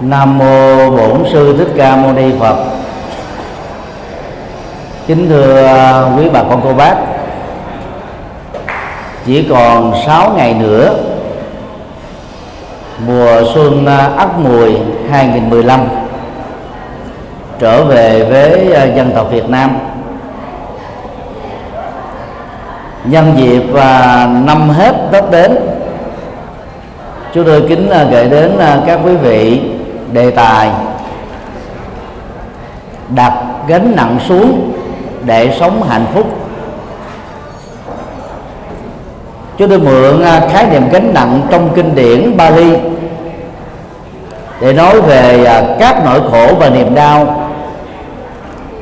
Nam mô Bổn sư Thích Ca Mâu Ni Phật. Kính thưa à, quý bà con cô bác. Chỉ còn 6 ngày nữa, mùa xuân à, Ất Mùi 2015 trở về với à, dân tộc Việt Nam. Nhân dịp và năm hết Tết đến, chúng tôi kính gửi đến các quý vị đề tài, đặt gánh nặng xuống để sống hạnh phúc. Chúng tôi mượn à, khái niệm gánh nặng trong kinh điển Bali để nói về à, các nỗi khổ và niềm đau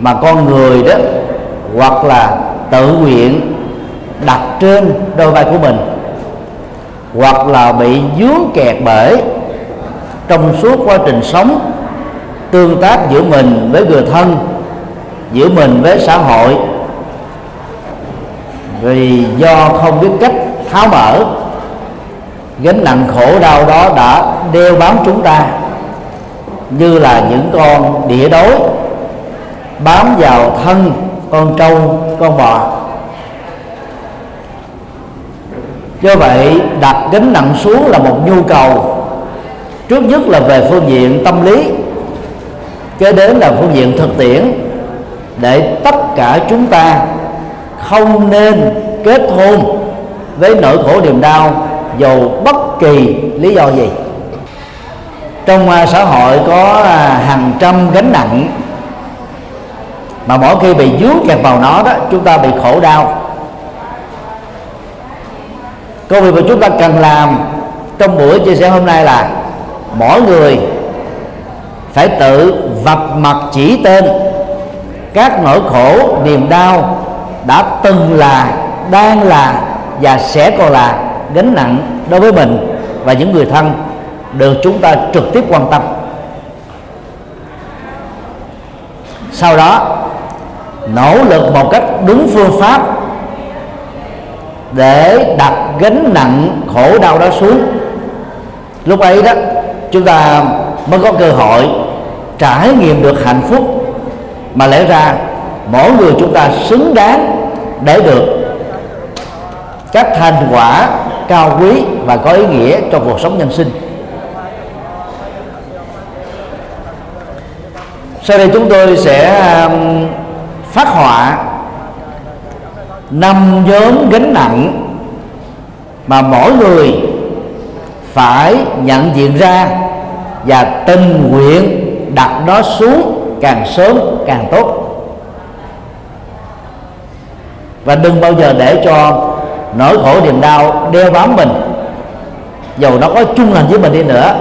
mà con người đó hoặc là tự nguyện đặt trên đôi vai của mình hoặc là bị dướng kẹt bởi trong suốt quá trình sống, tương tác giữa mình với người thân, giữa mình với xã hội. Vì do không biết cách tháo mở, gánh nặng khổ đau đó đã đeo bám chúng ta, như là những con đĩa đói bám vào thân con trâu, con bò. Do vậy, đặt gánh nặng xuống là một nhu cầu trước nhất là về phương diện tâm lý, kế đến là phương diện thực tiễn, để tất cả chúng ta không nên kết hôn với nỗi khổ niềm đau dù bất kỳ lý do gì. Trong xã hội có à, hàng trăm gánh nặng, mà mỗi khi bị dướng kẹt vào nó đó, chúng ta bị khổ đau. Công việc mà chúng ta cần làm trong buổi chia sẻ hôm nay là mỗi người phải tự vạch mặt chỉ tên. Các nỗi khổ, niềm đau đã từng là, đang là và sẽ còn là gánh nặng đối với mình và những người thân. Được chúng ta trực tiếp quan tâm. Sau đó, nỗ lực một cách đúng phương pháp để đặt gánh nặng khổ đau đó xuống. Lúc ấy đó chúng ta mới có cơ hội trải nghiệm được hạnh phúc. Mà lẽ ra, mỗi người chúng ta xứng đáng để được các thành quả cao quý và có ý nghĩa trong cuộc sống nhân sinh. Sau đây chúng tôi sẽ um, phát họa năm nhóm gánh nặng mà mỗi người phải nhận diện ra và tình nguyện đặt nó xuống càng sớm càng tốt. Và đừng bao giờ để cho nỗi khổ niềm đau đeo bám mình. Dầu nó có chung hành với mình đi nữa,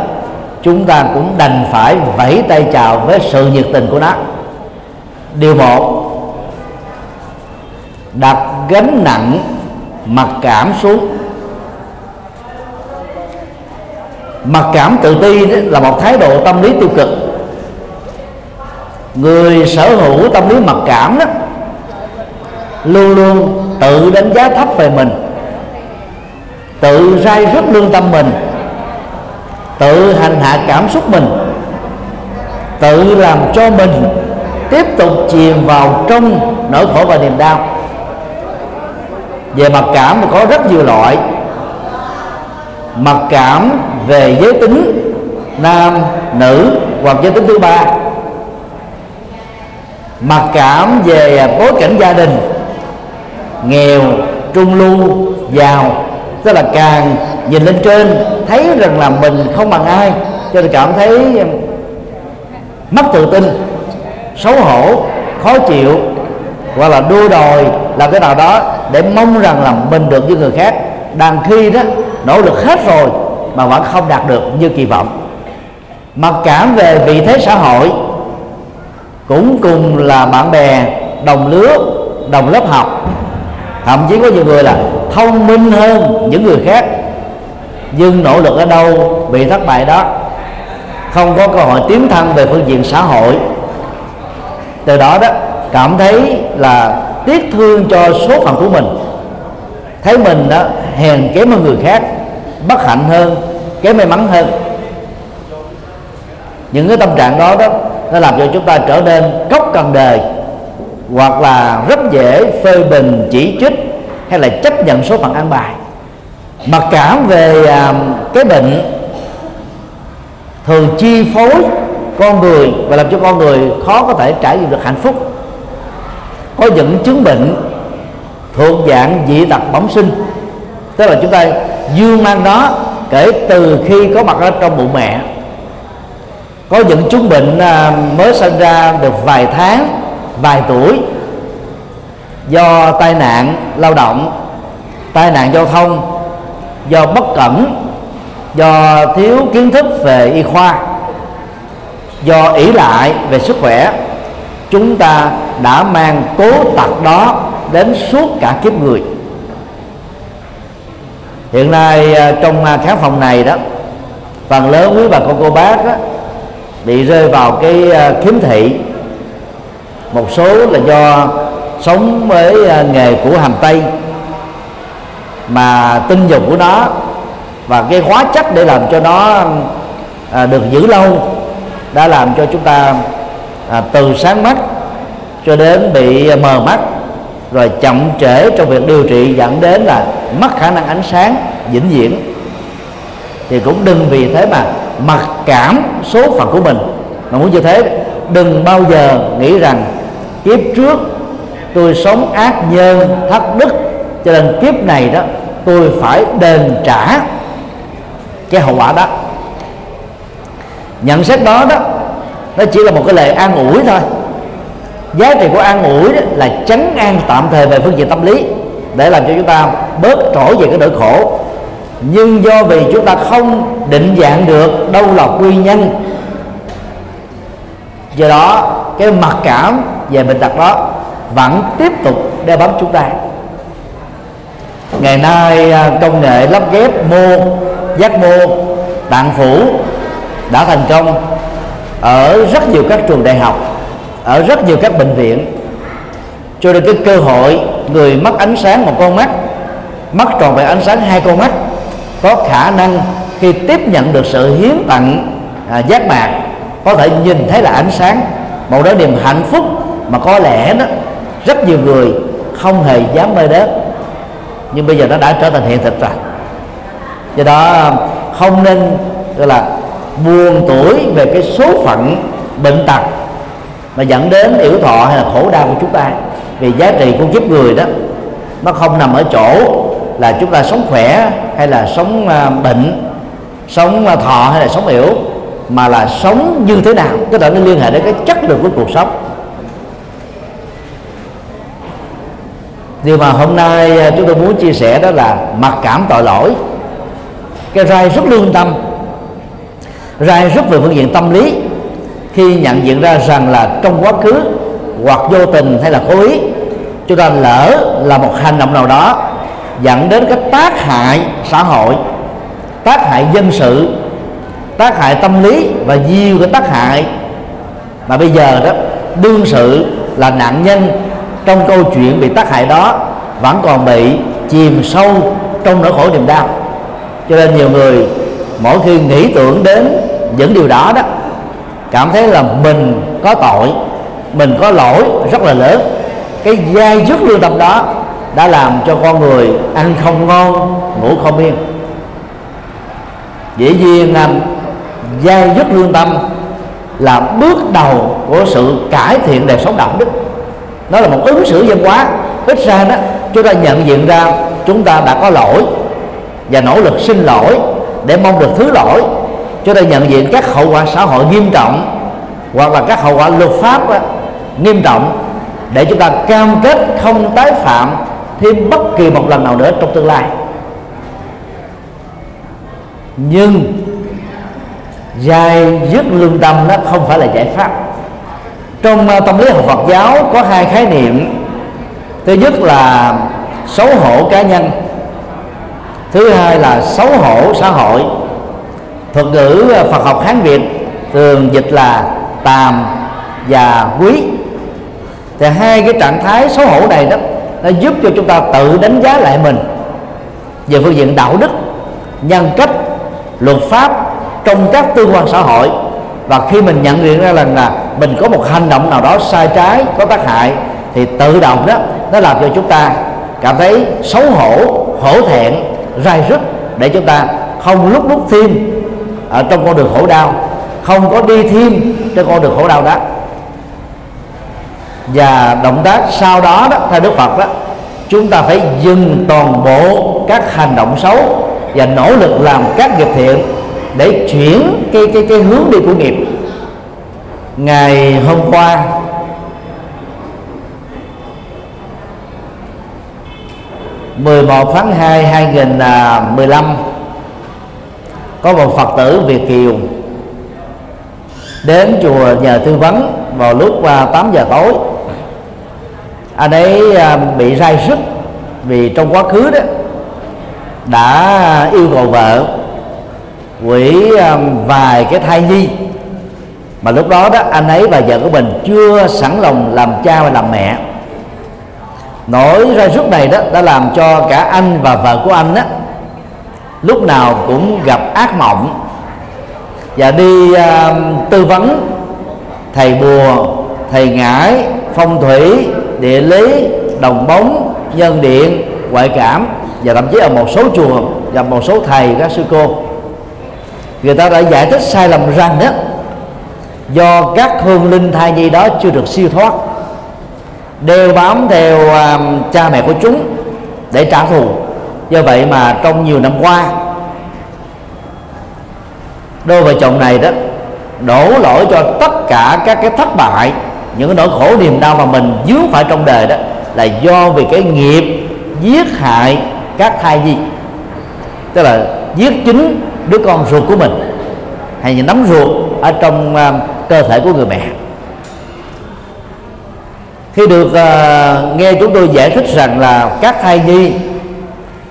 chúng ta cũng đành phải vẫy tay chào với sự nhiệt tình của nó. Điều một, đặt gánh nặng mặc cảm xuống. Mặc cảm tự ti là một thái độ tâm lý tiêu cực. Người sở hữu tâm lý mặc cảm đó, luôn luôn tự đánh giá thấp về mình, tự rai rất lương tâm mình, tự hành hạ cảm xúc mình, tự làm cho mình tiếp tục chìm vào trong nỗi khổ và niềm đau. Về mặc cảm thì có rất nhiều loại. Mặc cảm về giới tính nam, nữ hoặc giới tính thứ ba. Mặc cảm về bối cảnh gia đình, nghèo, trung lưu, giàu, tức là càng nhìn lên trên, thấy rằng là mình không bằng ai, cho nên cảm thấy mất tự tin, xấu hổ, khó chịu, hoặc là đua đòi làm cái nào đó để mong rằng là mình được như người khác. Đang khi đó, nỗ lực hết rồi mà vẫn không đạt được như kỳ vọng. Mặc cảm về vị thế xã hội, cũng cùng là bạn bè, đồng lứa, đồng lớp học. Thậm chí có nhiều người là thông minh hơn những người khác, nhưng nỗ lực ở đâu bị thất bại đó? Không có cơ hội tiến thân về phương diện xã hội. Từ đó đó, cảm thấy là tiếc thương cho số phận của mình. Thấy mình đó, hèn kém hơn người khác bất hạnh hơn kém may mắn hơn. Những cái tâm trạng đó đó nó làm cho chúng ta trở nên cốc cần đời hoặc là rất dễ phê bình chỉ trích hay là chấp nhận số phận an bài. Mặc cảm về à, cái bệnh thường chi phối con người và làm cho con người khó có thể trải nghiệm được hạnh phúc. Có những chứng bệnh thuộc dạng dị tật bẩm sinh tức là chúng ta dương mang đó kể từ khi có mặt ở trong bụng mẹ. Có những chứng bệnh à, mới sinh ra được vài tháng, vài tuổi do tai nạn lao động, tai nạn giao thông, do bất cẩn, do thiếu kiến thức về y khoa. Do ỷ lại về sức khỏe, chúng ta đã mang cố tật đó đến suốt cả kiếp người hiện nay à, trong à, khán phòng này đó phần lớn quý bà con cô bác đó, bị rơi vào cái à, khiếm thị. Một số là do sống với à, nghề của hàm tây mà tinh dầu của nó và cái hóa chất để làm cho nó được giữ lâu đã làm cho chúng ta từ sáng mắt cho đến bị mờ mắt rồi chậm trễ trong việc điều trị dẫn đến là mất khả năng ánh sáng, vĩnh viễn. Thì cũng đừng vì thế mà mặc cảm số phận của mình. Mà muốn như thế, đừng bao giờ nghĩ rằng kiếp trước tôi sống ác nhân, thất đức, cho nên kiếp này đó tôi phải đền trả cái hậu quả đó. Nhận xét đó đó, nó chỉ là một cái lời an ủi thôi giá trị của an ủi đó là chấn an tạm thời về phương diện tâm lý. Để làm cho chúng ta bớt trỗi về cái nỗi khổ. Nhưng do vì chúng ta không định dạng được đâu là nguyên nhân, do đó cái mặc cảm về bệnh tật đó vẫn tiếp tục đeo bám chúng ta. Ngày nay à, công nghệ lắp ghép mô, giác mô tạng phủ đã thành công ở rất nhiều các trường đại học ở rất nhiều các bệnh viện cho nên cái cơ hội người mất ánh sáng một con mắt mất tròn vẹn ánh sáng hai con mắt có khả năng khi tiếp nhận được sự hiến tặng à, giác mạc có thể nhìn thấy là ánh sáng. Một đó niềm hạnh phúc mà có lẽ đó rất nhiều người không hề dám mơ đến nhưng bây giờ nó đã trở thành hiện thực rồi. Do đó không nên gọi là buồn tuổi về cái số phận bệnh tật mà dẫn đến yểu thọ hay là khổ đau của chúng ta. Vì giá trị của kiếp người đó, nó không nằm ở chỗ là chúng ta sống khỏe hay là sống à, bệnh, sống à, thọ hay là sống yểu mà là sống như thế nào. Tức là nó liên hệ đến cái chất lượng của cuộc sống. Điều mà hôm nay à, chúng tôi muốn chia sẻ đó là mặc cảm tội lỗi. Cái rai rất lương tâm, rai rất về phương diện tâm lý khi nhận diện ra rằng là trong quá khứ hoặc vô tình hay là cố ý, chúng ta lỡ là một hành động nào đó dẫn đến cái tác hại xã hội, tác hại dân sự, tác hại tâm lý và nhiều cái tác hại. Mà bây giờ đó, đương sự là nạn nhân trong câu chuyện bị tác hại đó vẫn còn bị chìm sâu trong nỗi khổ niềm đau. Cho nên nhiều người mỗi khi nghĩ tưởng đến những điều đó đó cảm thấy là mình có tội, mình có lỗi rất là lớn. Cái dai dứt lương tâm đó đã làm cho con người ăn không ngon, ngủ không yên. Dĩ nhiên dai dứt lương tâm là bước đầu của sự cải thiện đời sống đạo đức. Nó là một ứng xử văn hóa. Ít ra đó, chúng ta nhận diện ra chúng ta đã có lỗi và nỗ lực xin lỗi để mong được thứ lỗi chúng ta nhận diện các hậu quả xã hội nghiêm trọng hoặc là các hậu quả luật pháp đó, nghiêm trọng để chúng ta cam kết không tái phạm thêm bất kỳ một lần nào nữa trong tương lai. Nhưng dài dứt lương tâm đó không phải là giải pháp. Trong ờ, tâm lý học Phật giáo có hai khái niệm. Thứ nhất là xấu hổ cá nhân thứ hai là xấu hổ xã hội thuật ngữ à, Phật học Hán Việt thường dịch là tàm và quý. Thì hai cái trạng thái xấu hổ này đó, nó giúp cho chúng ta tự đánh giá lại mình về phương diện đạo đức, nhân cách, luật pháp trong các tương quan xã hội. Và khi mình nhận diện ra rằng là mình có một hành động nào đó sai trái, có tác hại, thì tự động đó, nó làm cho chúng ta cảm thấy xấu hổ hổ thẹn, rai rứt, để chúng ta không lúc lúc thêm ở trong con đường khổ đau. Không có đi thêm trên con đường khổ đau đó. Và động tác sau đó đó, theo đức phật đó, chúng ta phải dừng toàn bộ các hành động xấu và nỗ lực làm các nghiệp thiện để chuyển cái cái cái hướng đi của nghiệp. Ngày hôm qua 11 tháng 2 2015 có một Phật tử Việt Kiều đến chùa nhờ tư vấn vào lúc à, 8 giờ tối. Anh ấy à, bị sai sức vì trong quá khứ đó đã yêu cầu vợ quỷ à, vài cái thai nhi. Mà lúc đó đó, anh ấy và vợ của mình chưa sẵn lòng làm cha và làm mẹ. Nỗi ra sức này đó đã làm cho cả anh và vợ của anh đó lúc nào cũng gặp ác mộng. Và đi uh, tư vấn thầy bùa thầy ngải phong thủy địa lý đồng bóng nhân điện ngoại cảm và thậm chí ở một số chùa và một số thầy các sư cô. Người ta đã giải thích sai lầm rằng đó do các hương linh thai nhi đó chưa được siêu thoát đeo bám theo uh, cha mẹ của chúng để trả thù do vậy mà trong nhiều năm qua đôi vợ chồng này đó đổ lỗi cho tất cả các cái thất bại những cái nỗi khổ niềm đau mà mình dướng phải trong đời đó là do vì cái nghiệp giết hại các thai nhi. Tức là giết chính đứa con ruột của mình hay những nấm ruột ở trong uh, cơ thể của người mẹ. Khi được uh, nghe chúng tôi giải thích rằng là các thai nhi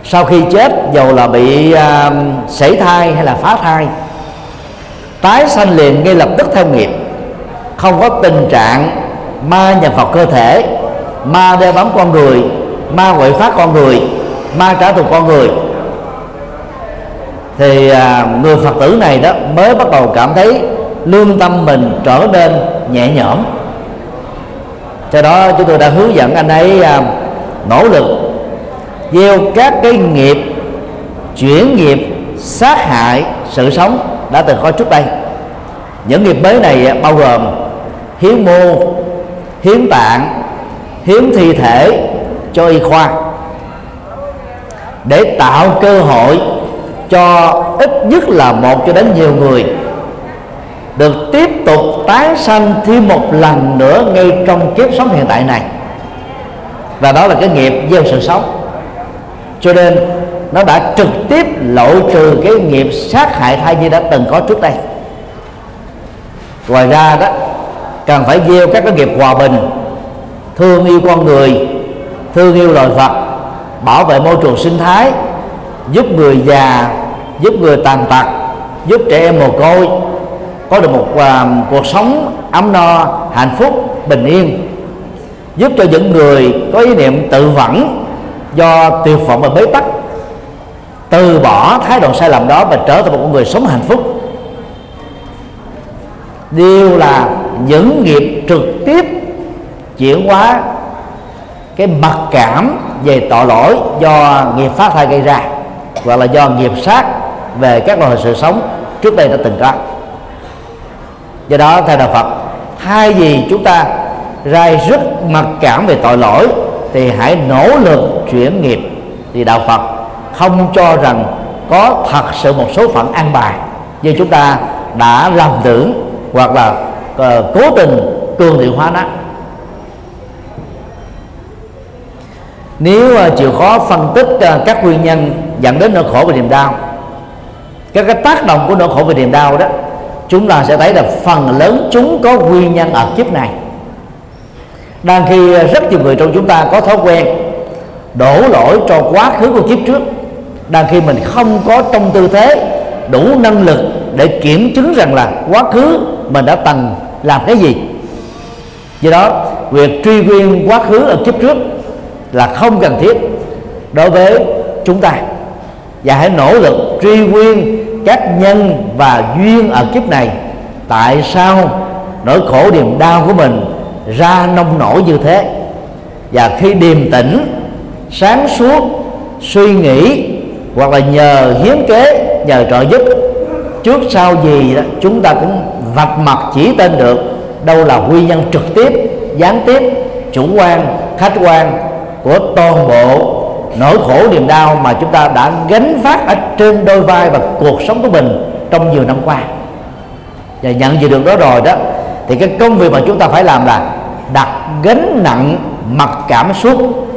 sau khi chết dầu là bị à, uh, sảy thai hay là phá thai tái sanh liền ngay lập tức theo nghiệp. Không có tình trạng ma nhập vào cơ thể ma đeo bám con người ma quậy phá con người ma trả thù con người. Thì à, người phật tử này đó mới bắt đầu cảm thấy lương tâm mình trở nên nhẹ nhõm. Cho đó chúng tôi đã hướng dẫn anh ấy à, nỗ lực gieo các cái nghiệp, chuyển nghiệp, sát hại sự sống đã từng có trước đây. Những nghiệp mới này bao gồm hiến mô, hiến tạng, hiến thi thể cho y khoa để tạo cơ hội cho ít nhất là một cho đến nhiều người được tiếp tục tái sanh thêm một lần nữa ngay trong kiếp sống hiện tại này. Và đó là cái nghiệp gieo sự sống cho nên nó đã trực tiếp lộ trừ cái nghiệp sát hại thai nhi đã từng có trước đây. Ngoài ra đó cần phải gieo các cái nghiệp hòa bình thương yêu con người thương yêu loài vật bảo vệ môi trường sinh thái giúp người già giúp người tàn tật giúp trẻ em mồ côi có được một uh, cuộc sống ấm no hạnh phúc bình yên giúp cho những người có ý niệm tự vẫn do tuyệt vọng và bế tắc, từ bỏ thái độ sai lầm đó và trở thành một con người sống hạnh phúc. Đều là những nghiệp trực tiếp chuyển hóa cái mặc cảm về tội lỗi do nghiệp phát thai gây ra, hoặc là do nghiệp sát về các loài sự sống trước đây đã từng có. Do đó theo đạo phật, thay vì chúng ta rai rất mặc cảm về tội lỗi thì hãy nỗ lực chuyển nghiệp. Thì đạo phật không cho rằng có thật sự một số phận an bài. Như chúng ta đã làm tưởng hoặc là uh, cố tình cường điệu hóa nó. Nếu uh, chịu khó phân tích uh, các nguyên nhân dẫn đến nỗi khổ và niềm đau các cái tác động của nỗi khổ và niềm đau đó chúng ta sẽ thấy là phần lớn chúng có nguyên nhân ở kiếp này đang khi à, rất nhiều người trong chúng ta có thói quen đổ lỗi cho quá khứ của kiếp trước. Đang khi mình không có trong tư thế đủ năng lực để kiểm chứng rằng là quá khứ mình đã từng làm cái gì. Do đó, việc truy nguyên quá khứ ở kiếp trước là không cần thiết đối với chúng ta. Và hãy nỗ lực truy nguyên các nhân và duyên ở kiếp này. Tại sao nỗi khổ niềm đau của mình ra nông nổi như thế. Và khi điềm tĩnh, sáng suốt, suy nghĩ, hoặc là nhờ hiến kế, nhờ trợ giúp, trước sau gì đó, chúng ta cũng vạch mặt chỉ tên được. Đâu là nguyên nhân trực tiếp, gián tiếp, chủ quan, khách quan của toàn bộ nỗi khổ, niềm đau mà chúng ta đã gánh vác ở trên đôi vai và cuộc sống của mình trong nhiều năm qua. Và nhận gì được đó rồi đó thì cái công việc mà chúng ta phải làm là đặt gánh nặng mặc cảm xúc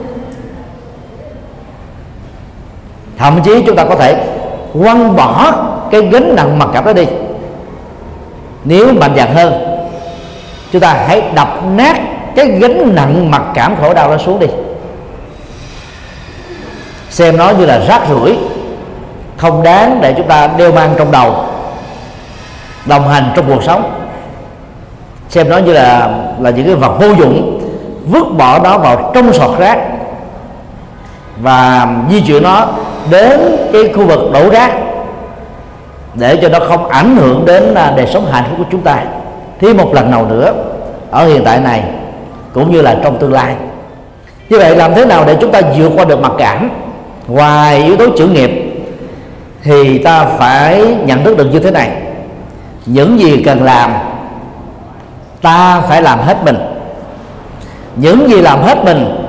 thậm chí chúng ta có thể quăng bỏ cái gánh nặng mặc cảm đó đi. Nếu mạnh dạn hơn, chúng ta hãy đập nát cái gánh nặng mặc cảm khổ đau đó xuống đi. Xem nó như là rác rưởi, không đáng để chúng ta đeo mang trong đầu, đồng hành trong cuộc sống xem nó như là là những cái vật vô dụng, vứt bỏ nó vào trong sọt rác và di chuyển nó đến cái khu vực đổ rác để cho nó không ảnh hưởng đến à, đời sống hạnh phúc của chúng ta. Thêm một lần nào nữa, ở hiện tại này cũng như là trong tương lai. Như vậy làm thế nào để chúng ta vượt qua được mặc cảm? Ngoài yếu tố chữ nghiệp thì ta phải nhận thức được như thế này. Những gì cần làm ta phải làm hết mình. Những gì làm hết mình,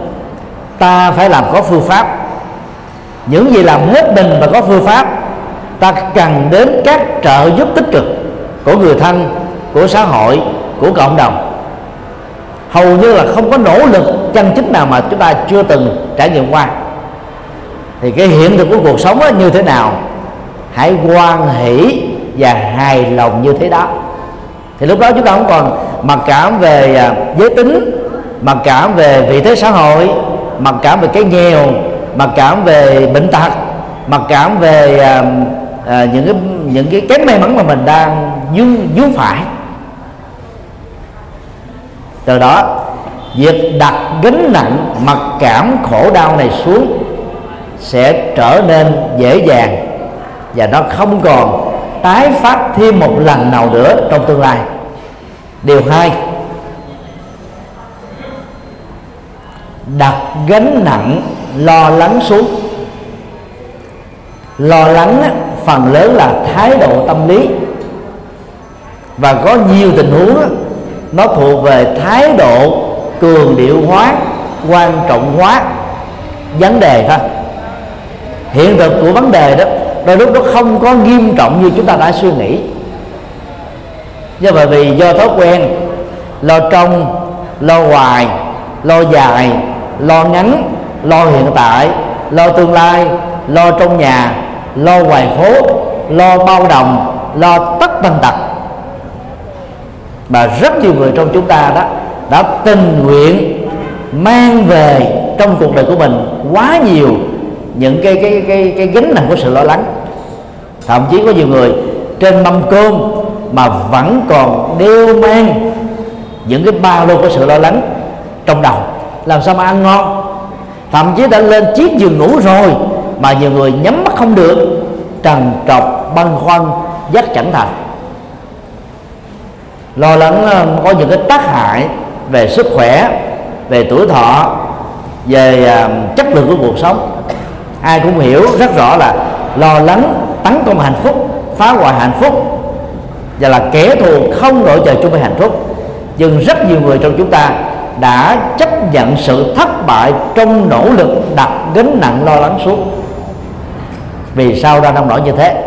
ta phải làm có phương pháp. Những gì làm hết mình và có phương pháp, ta cần đến các trợ giúp tích cực của người thân, của xã hội, của cộng đồng. Hầu như là không có nỗ lực, chân chính nào mà chúng ta chưa từng trải nghiệm qua. Thì cái hiện thực của cuộc sống như thế nào? Hãy quan hỷ và hài lòng như thế đó. Thì lúc đó chúng ta không còn mặc cảm về à, giới tính mặc cảm về vị thế xã hội mặc cảm về cái nghèo mặc cảm về bệnh tật mặc cảm về à, à, những cái những cái kém may mắn mà mình đang dướng dướng phải. Từ đó việc đặt gánh nặng mặc cảm khổ đau này xuống sẽ trở nên dễ dàng và nó không còn tái phát thêm một lần nào nữa trong tương lai điều hai, đặt gánh nặng lo lắng xuống. Lo lắng phần lớn là thái độ tâm lý. Và có nhiều tình huống nó thuộc về thái độ cường điệu hóa, quan trọng hóa. Vấn đề thôi. Hiện thực của vấn đề đó, đôi lúc nó không có nghiêm trọng như chúng ta đã suy nghĩ do bởi vì do thói quen lo trong, lo hoài lo dài, lo ngắn, lo hiện tại, lo tương lai, lo trong nhà, lo ngoài phố, lo bao đồng, lo tất tần tật. Mà rất nhiều người trong chúng ta đó đã tình nguyện mang về trong cuộc đời của mình quá nhiều những cái cái cái cái gánh nặng của sự lo lắng. Thậm chí có nhiều người trên mâm cơm mà vẫn còn đeo mang những cái ba lô của sự lo lắng trong đầu. Làm sao mà ăn ngon? Thậm chí đã lên chiếc giường ngủ rồi mà nhiều người nhắm mắt không được. Trần trọc, băn khoăn giác chẳng thành. Lo lắng ờ, có những cái tác hại về sức khỏe, về tuổi thọ, về ờ, chất lượng của cuộc sống. Ai cũng hiểu rất rõ là lo lắng tấn công hạnh phúc, phá hoại hạnh phúc và là kẻ thù không đội trời chung với hạnh phúc. Nhưng rất nhiều người trong chúng ta đã chấp nhận sự thất bại trong nỗ lực đặt gánh nặng lo lắng xuống vì sao ra nông nổi như thế?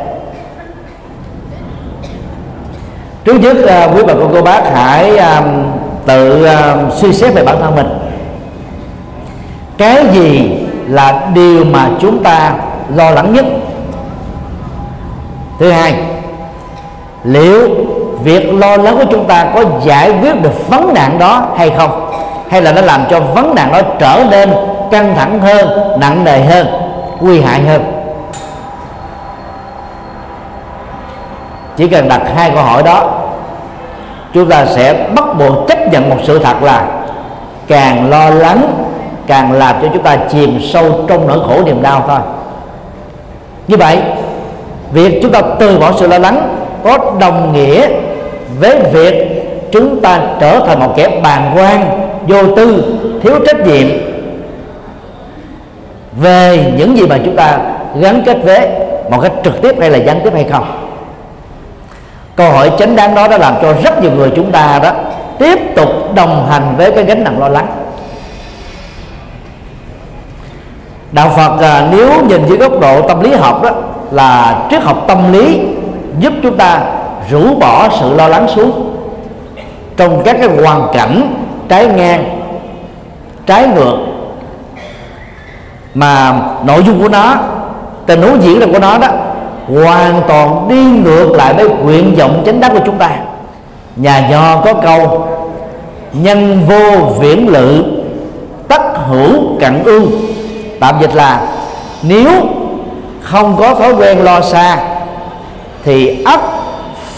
Trước nhất à, quý bà con cô bác hãy à, tự à, suy xét về bản thân mình. Cái gì là điều mà chúng ta lo lắng nhất? Thứ hai liệu việc lo lắng của chúng ta có giải quyết được vấn nạn đó hay không? Hay là nó làm cho vấn nạn đó trở nên căng thẳng hơn, nặng nề hơn, nguy hại hơn? Chỉ cần đặt hai câu hỏi đó, chúng ta sẽ bắt buộc chấp nhận một sự thật là càng lo lắng càng làm cho chúng ta chìm sâu trong nỗi khổ niềm đau thôi. Như vậy, việc chúng ta từ bỏ sự lo lắng có đồng nghĩa với việc chúng ta trở thành một kẻ bàng quan vô tư thiếu trách nhiệm về những gì mà chúng ta gắn kết với một cách trực tiếp hay là gián tiếp hay không. Câu hỏi chánh đáng đó đã làm cho rất nhiều người chúng ta đó tiếp tục đồng hành với cái gánh nặng lo lắng. Đạo phật à, nếu nhìn dưới góc độ tâm lý học đó là triết học tâm lý giúp chúng ta rũ bỏ sự lo lắng xuống. Trong các cái hoàn cảnh trái ngang, trái ngược, mà nội dung của nó, tình huống diễn ra của nó đó, hoàn toàn đi ngược lại với nguyện vọng chánh đắc của chúng ta. Nhà nho có câu, nhân vô viễn lự, tất hữu cận ưu tạm dịch là, nếu không có thói quen lo xa thì ấp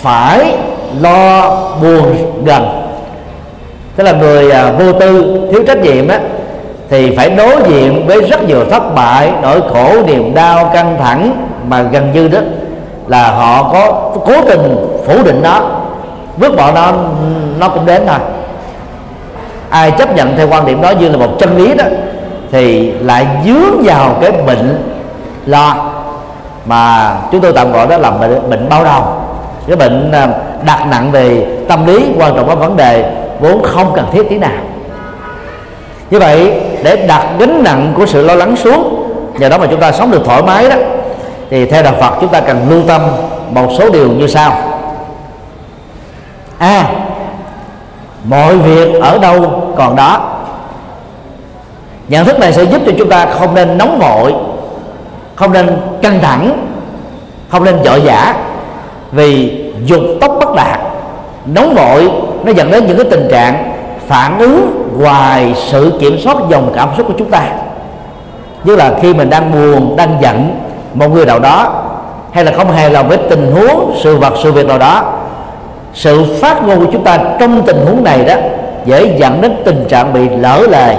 phải lo buồn gần. Tức là người à, vô tư thiếu trách nhiệm á thì phải đối diện với rất nhiều thất bại nỗi khổ niềm đau căng thẳng mà gần như đó là họ có cố tình phủ định nó vứt bỏ nó nó cũng đến thôi. Ai chấp nhận theo quan điểm đó như là một chân lý đó thì lại dướng vào cái bệnh lo mà chúng tôi tạm gọi đó là bệnh, bệnh bao đầu cái bệnh à, đặt nặng về tâm lý quan trọng có vấn đề vốn không cần thiết tí nào. Như vậy để đặt gánh nặng của sự lo lắng xuống nhờ đó mà chúng ta sống được thoải mái đó thì theo đạo Phật chúng ta cần lưu tâm một số điều như sau. A à, mọi việc ở đâu còn đó. Nhận thức này sẽ giúp cho chúng ta không nên nóng vội không nên căng thẳng, không nên vội vã vì dục tốc bất đạt nóng vội, nó dẫn đến những cái tình trạng phản ứng ngoài sự kiểm soát dòng cảm xúc của chúng ta. Như là khi mình đang buồn, đang giận một người nào đó, hay là không hề lòng với tình huống, sự vật, sự việc nào đó, sự phát ngôn của chúng ta trong tình huống này đó dễ dẫn đến tình trạng bị lỡ lời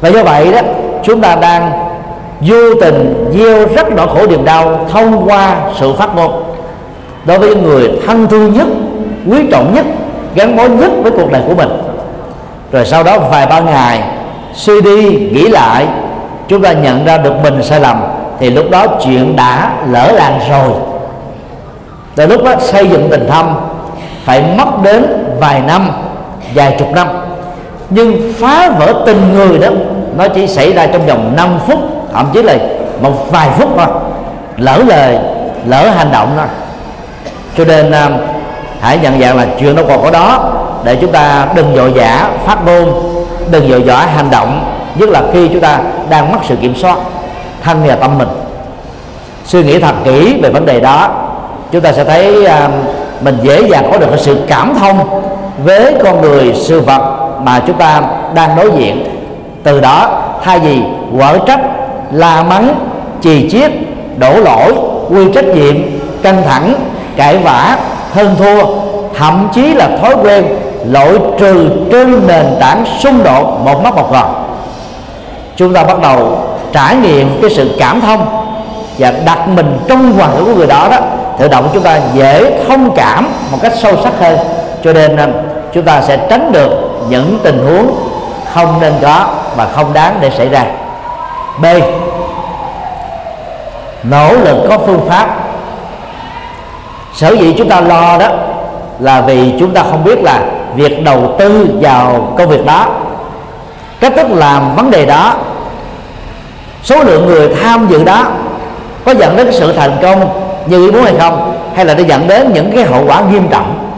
và do vậy đó, chúng ta đang vô tình gieo rất nỗi khổ niềm đau thông qua sự phát ngôn. Đối với người thân thương nhất, quý trọng nhất, gắn bó nhất với cuộc đời của mình. Rồi sau đó vài ba ngày, suy đi, nghĩ lại, chúng ta nhận ra được mình sai lầm, thì lúc đó chuyện đã lỡ làng rồi. Từ lúc đó xây dựng tình thâm phải mất đến vài năm, vài chục năm. Nhưng phá vỡ tình người đó, nó chỉ xảy ra trong vòng 5 phút thậm chí là một vài phút thôi. Lỡ lời lỡ hành động thôi. Cho nên à, hãy nhận dạng là chuyện nó còn có đó. Để chúng ta đừng vội vã phát ngôn đừng vội vã hành động. Nhất là khi chúng ta đang mất sự kiểm soát thân và tâm mình. Suy nghĩ thật kỹ về vấn đề đó chúng ta sẽ thấy uh, mình dễ dàng có được sự cảm thông với con người sự vật mà chúng ta đang đối diện. Từ đó thay vì quở trách la mắng, chì chiết, đổ lỗi, quy trách nhiệm, căng thẳng, cãi vã, hơn thua. Thậm chí là thói quen lỗi trừ trên nền tảng xung đột một mắt một gòn chúng ta bắt đầu trải nghiệm cái sự cảm thông và đặt mình trong hoàn cảnh của người đó đó, tự động chúng ta dễ thông cảm một cách sâu sắc hơn. Cho nên à, chúng ta sẽ tránh được những tình huống không nên có và không đáng để xảy ra b. Nỗ lực có phương pháp. Sở dĩ chúng ta lo đó là vì chúng ta không biết là việc đầu tư vào công việc đó. Cách thức làm vấn đề đó, số lượng người tham dự đó có dẫn đến sự thành công như ý muốn hay không, hay là nó dẫn đến những cái hậu quả nghiêm trọng.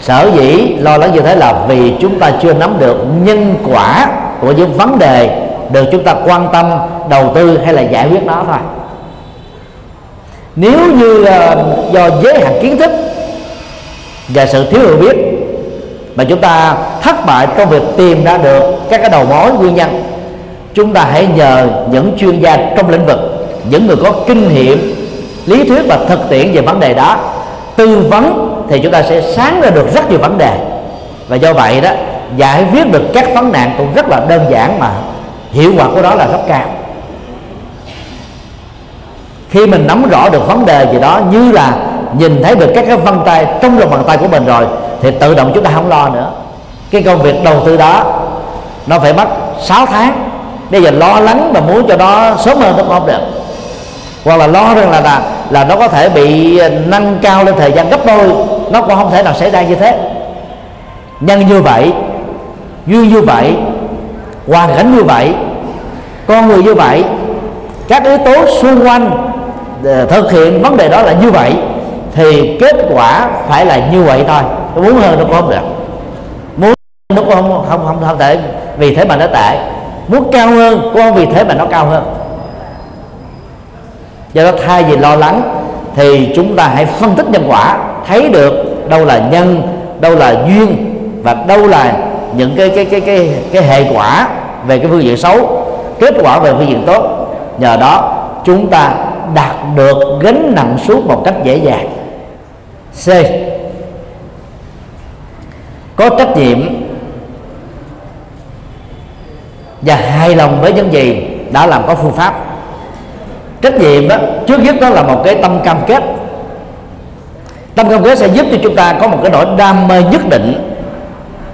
Sở dĩ lo lắng như thế là vì chúng ta chưa nắm được nhân quả của những vấn đề được chúng ta quan tâm, đầu tư hay là giải quyết nó thôi. Nếu như là do giới hạn kiến thức và sự thiếu hiểu biết mà chúng ta thất bại trong việc tìm ra được các cái đầu mối nguyên nhân, chúng ta hãy nhờ những chuyên gia trong lĩnh vực, những người có kinh nghiệm, lý thuyết và thực tiễn về vấn đề đó tư vấn thì chúng ta sẽ sáng ra được rất nhiều vấn đề. Và do vậy đó, giải quyết được các vấn nạn cũng rất là đơn giản mà hiệu quả của đó là rất cao. Khi mình nắm rõ được vấn đề gì đó, như là nhìn thấy được các cái vân tay trong lòng bàn tay của mình rồi, thì tự động chúng ta không lo nữa. Cái công việc đầu tư đó, nó phải mất 6 tháng bây giờ lo lắng mà muốn cho nó sớm hơn nó không được hoặc là lo rằng là là là nó có thể bị nâng cao lên thời gian gấp đôi, nó cũng không thể nào xảy ra như thế. Nhân như vậy duyên như vậy hoàn cảnh như vậy con người như vậy các yếu tố xung quanh ờ, thực hiện vấn đề đó là như vậy thì kết quả phải là như vậy thôi. Muốn hơn nó cũng không được? Muốn nó cũng không? Không không, không thể vì thế mà nó tệ. Muốn cao hơn cũng không? Vì thế mà nó cao hơn. Do đó thay vì lo lắng thì chúng ta hãy phân tích nhân quả thấy được đâu là nhân đâu là duyên và đâu là những cái cái cái cái cái hệ quả về cái phương diện xấu, kết quả về phương diện tốt. Nhờ đó, chúng ta đạt được gánh nặng suốt một cách dễ dàng. C. Có trách nhiệm và hài lòng với những gì đã làm có phương pháp. Trách nhiệm đó trước nhất đó là một cái tâm cam kết. Tâm cam kết sẽ giúp cho chúng ta có một cái nỗi đam mê nhất định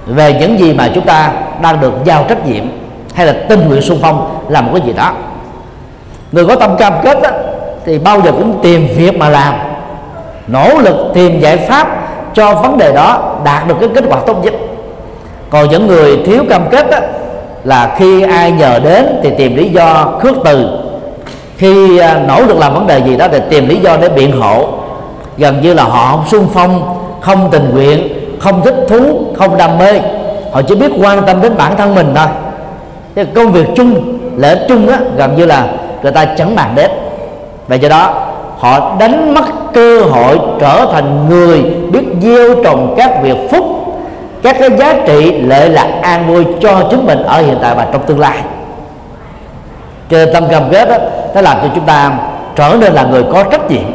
về những gì mà chúng ta đang được giao trách nhiệm hay là tình nguyện xung phong làm một cái gì đó. Người có tâm cam kết đó, thì bao giờ cũng tìm việc mà làm nỗ lực tìm giải pháp cho vấn đề đó đạt được cái kết quả tốt nhất. Còn những người thiếu cam kết đó, là khi ai nhờ đến thì tìm lý do khước từ. Khi à, nỗ lực làm vấn đề gì đó thì tìm lý do để biện hộ. Gần như là họ không xung phong không tình nguyện không thích thú, không đam mê. Họ chỉ biết quan tâm đến bản thân mình thôi. Cái công việc chung lợi ích chung á, gần như là người ta chẳng bàn đến. Và do đó, họ đánh mất cơ hội trở thành người biết gieo trồng các việc phúc, các cái giá trị lợi lạc an vui cho chính mình ở hiện tại và trong tương lai. Cho tâm cam kết đó nó làm cho chúng ta trở nên là người có trách nhiệm.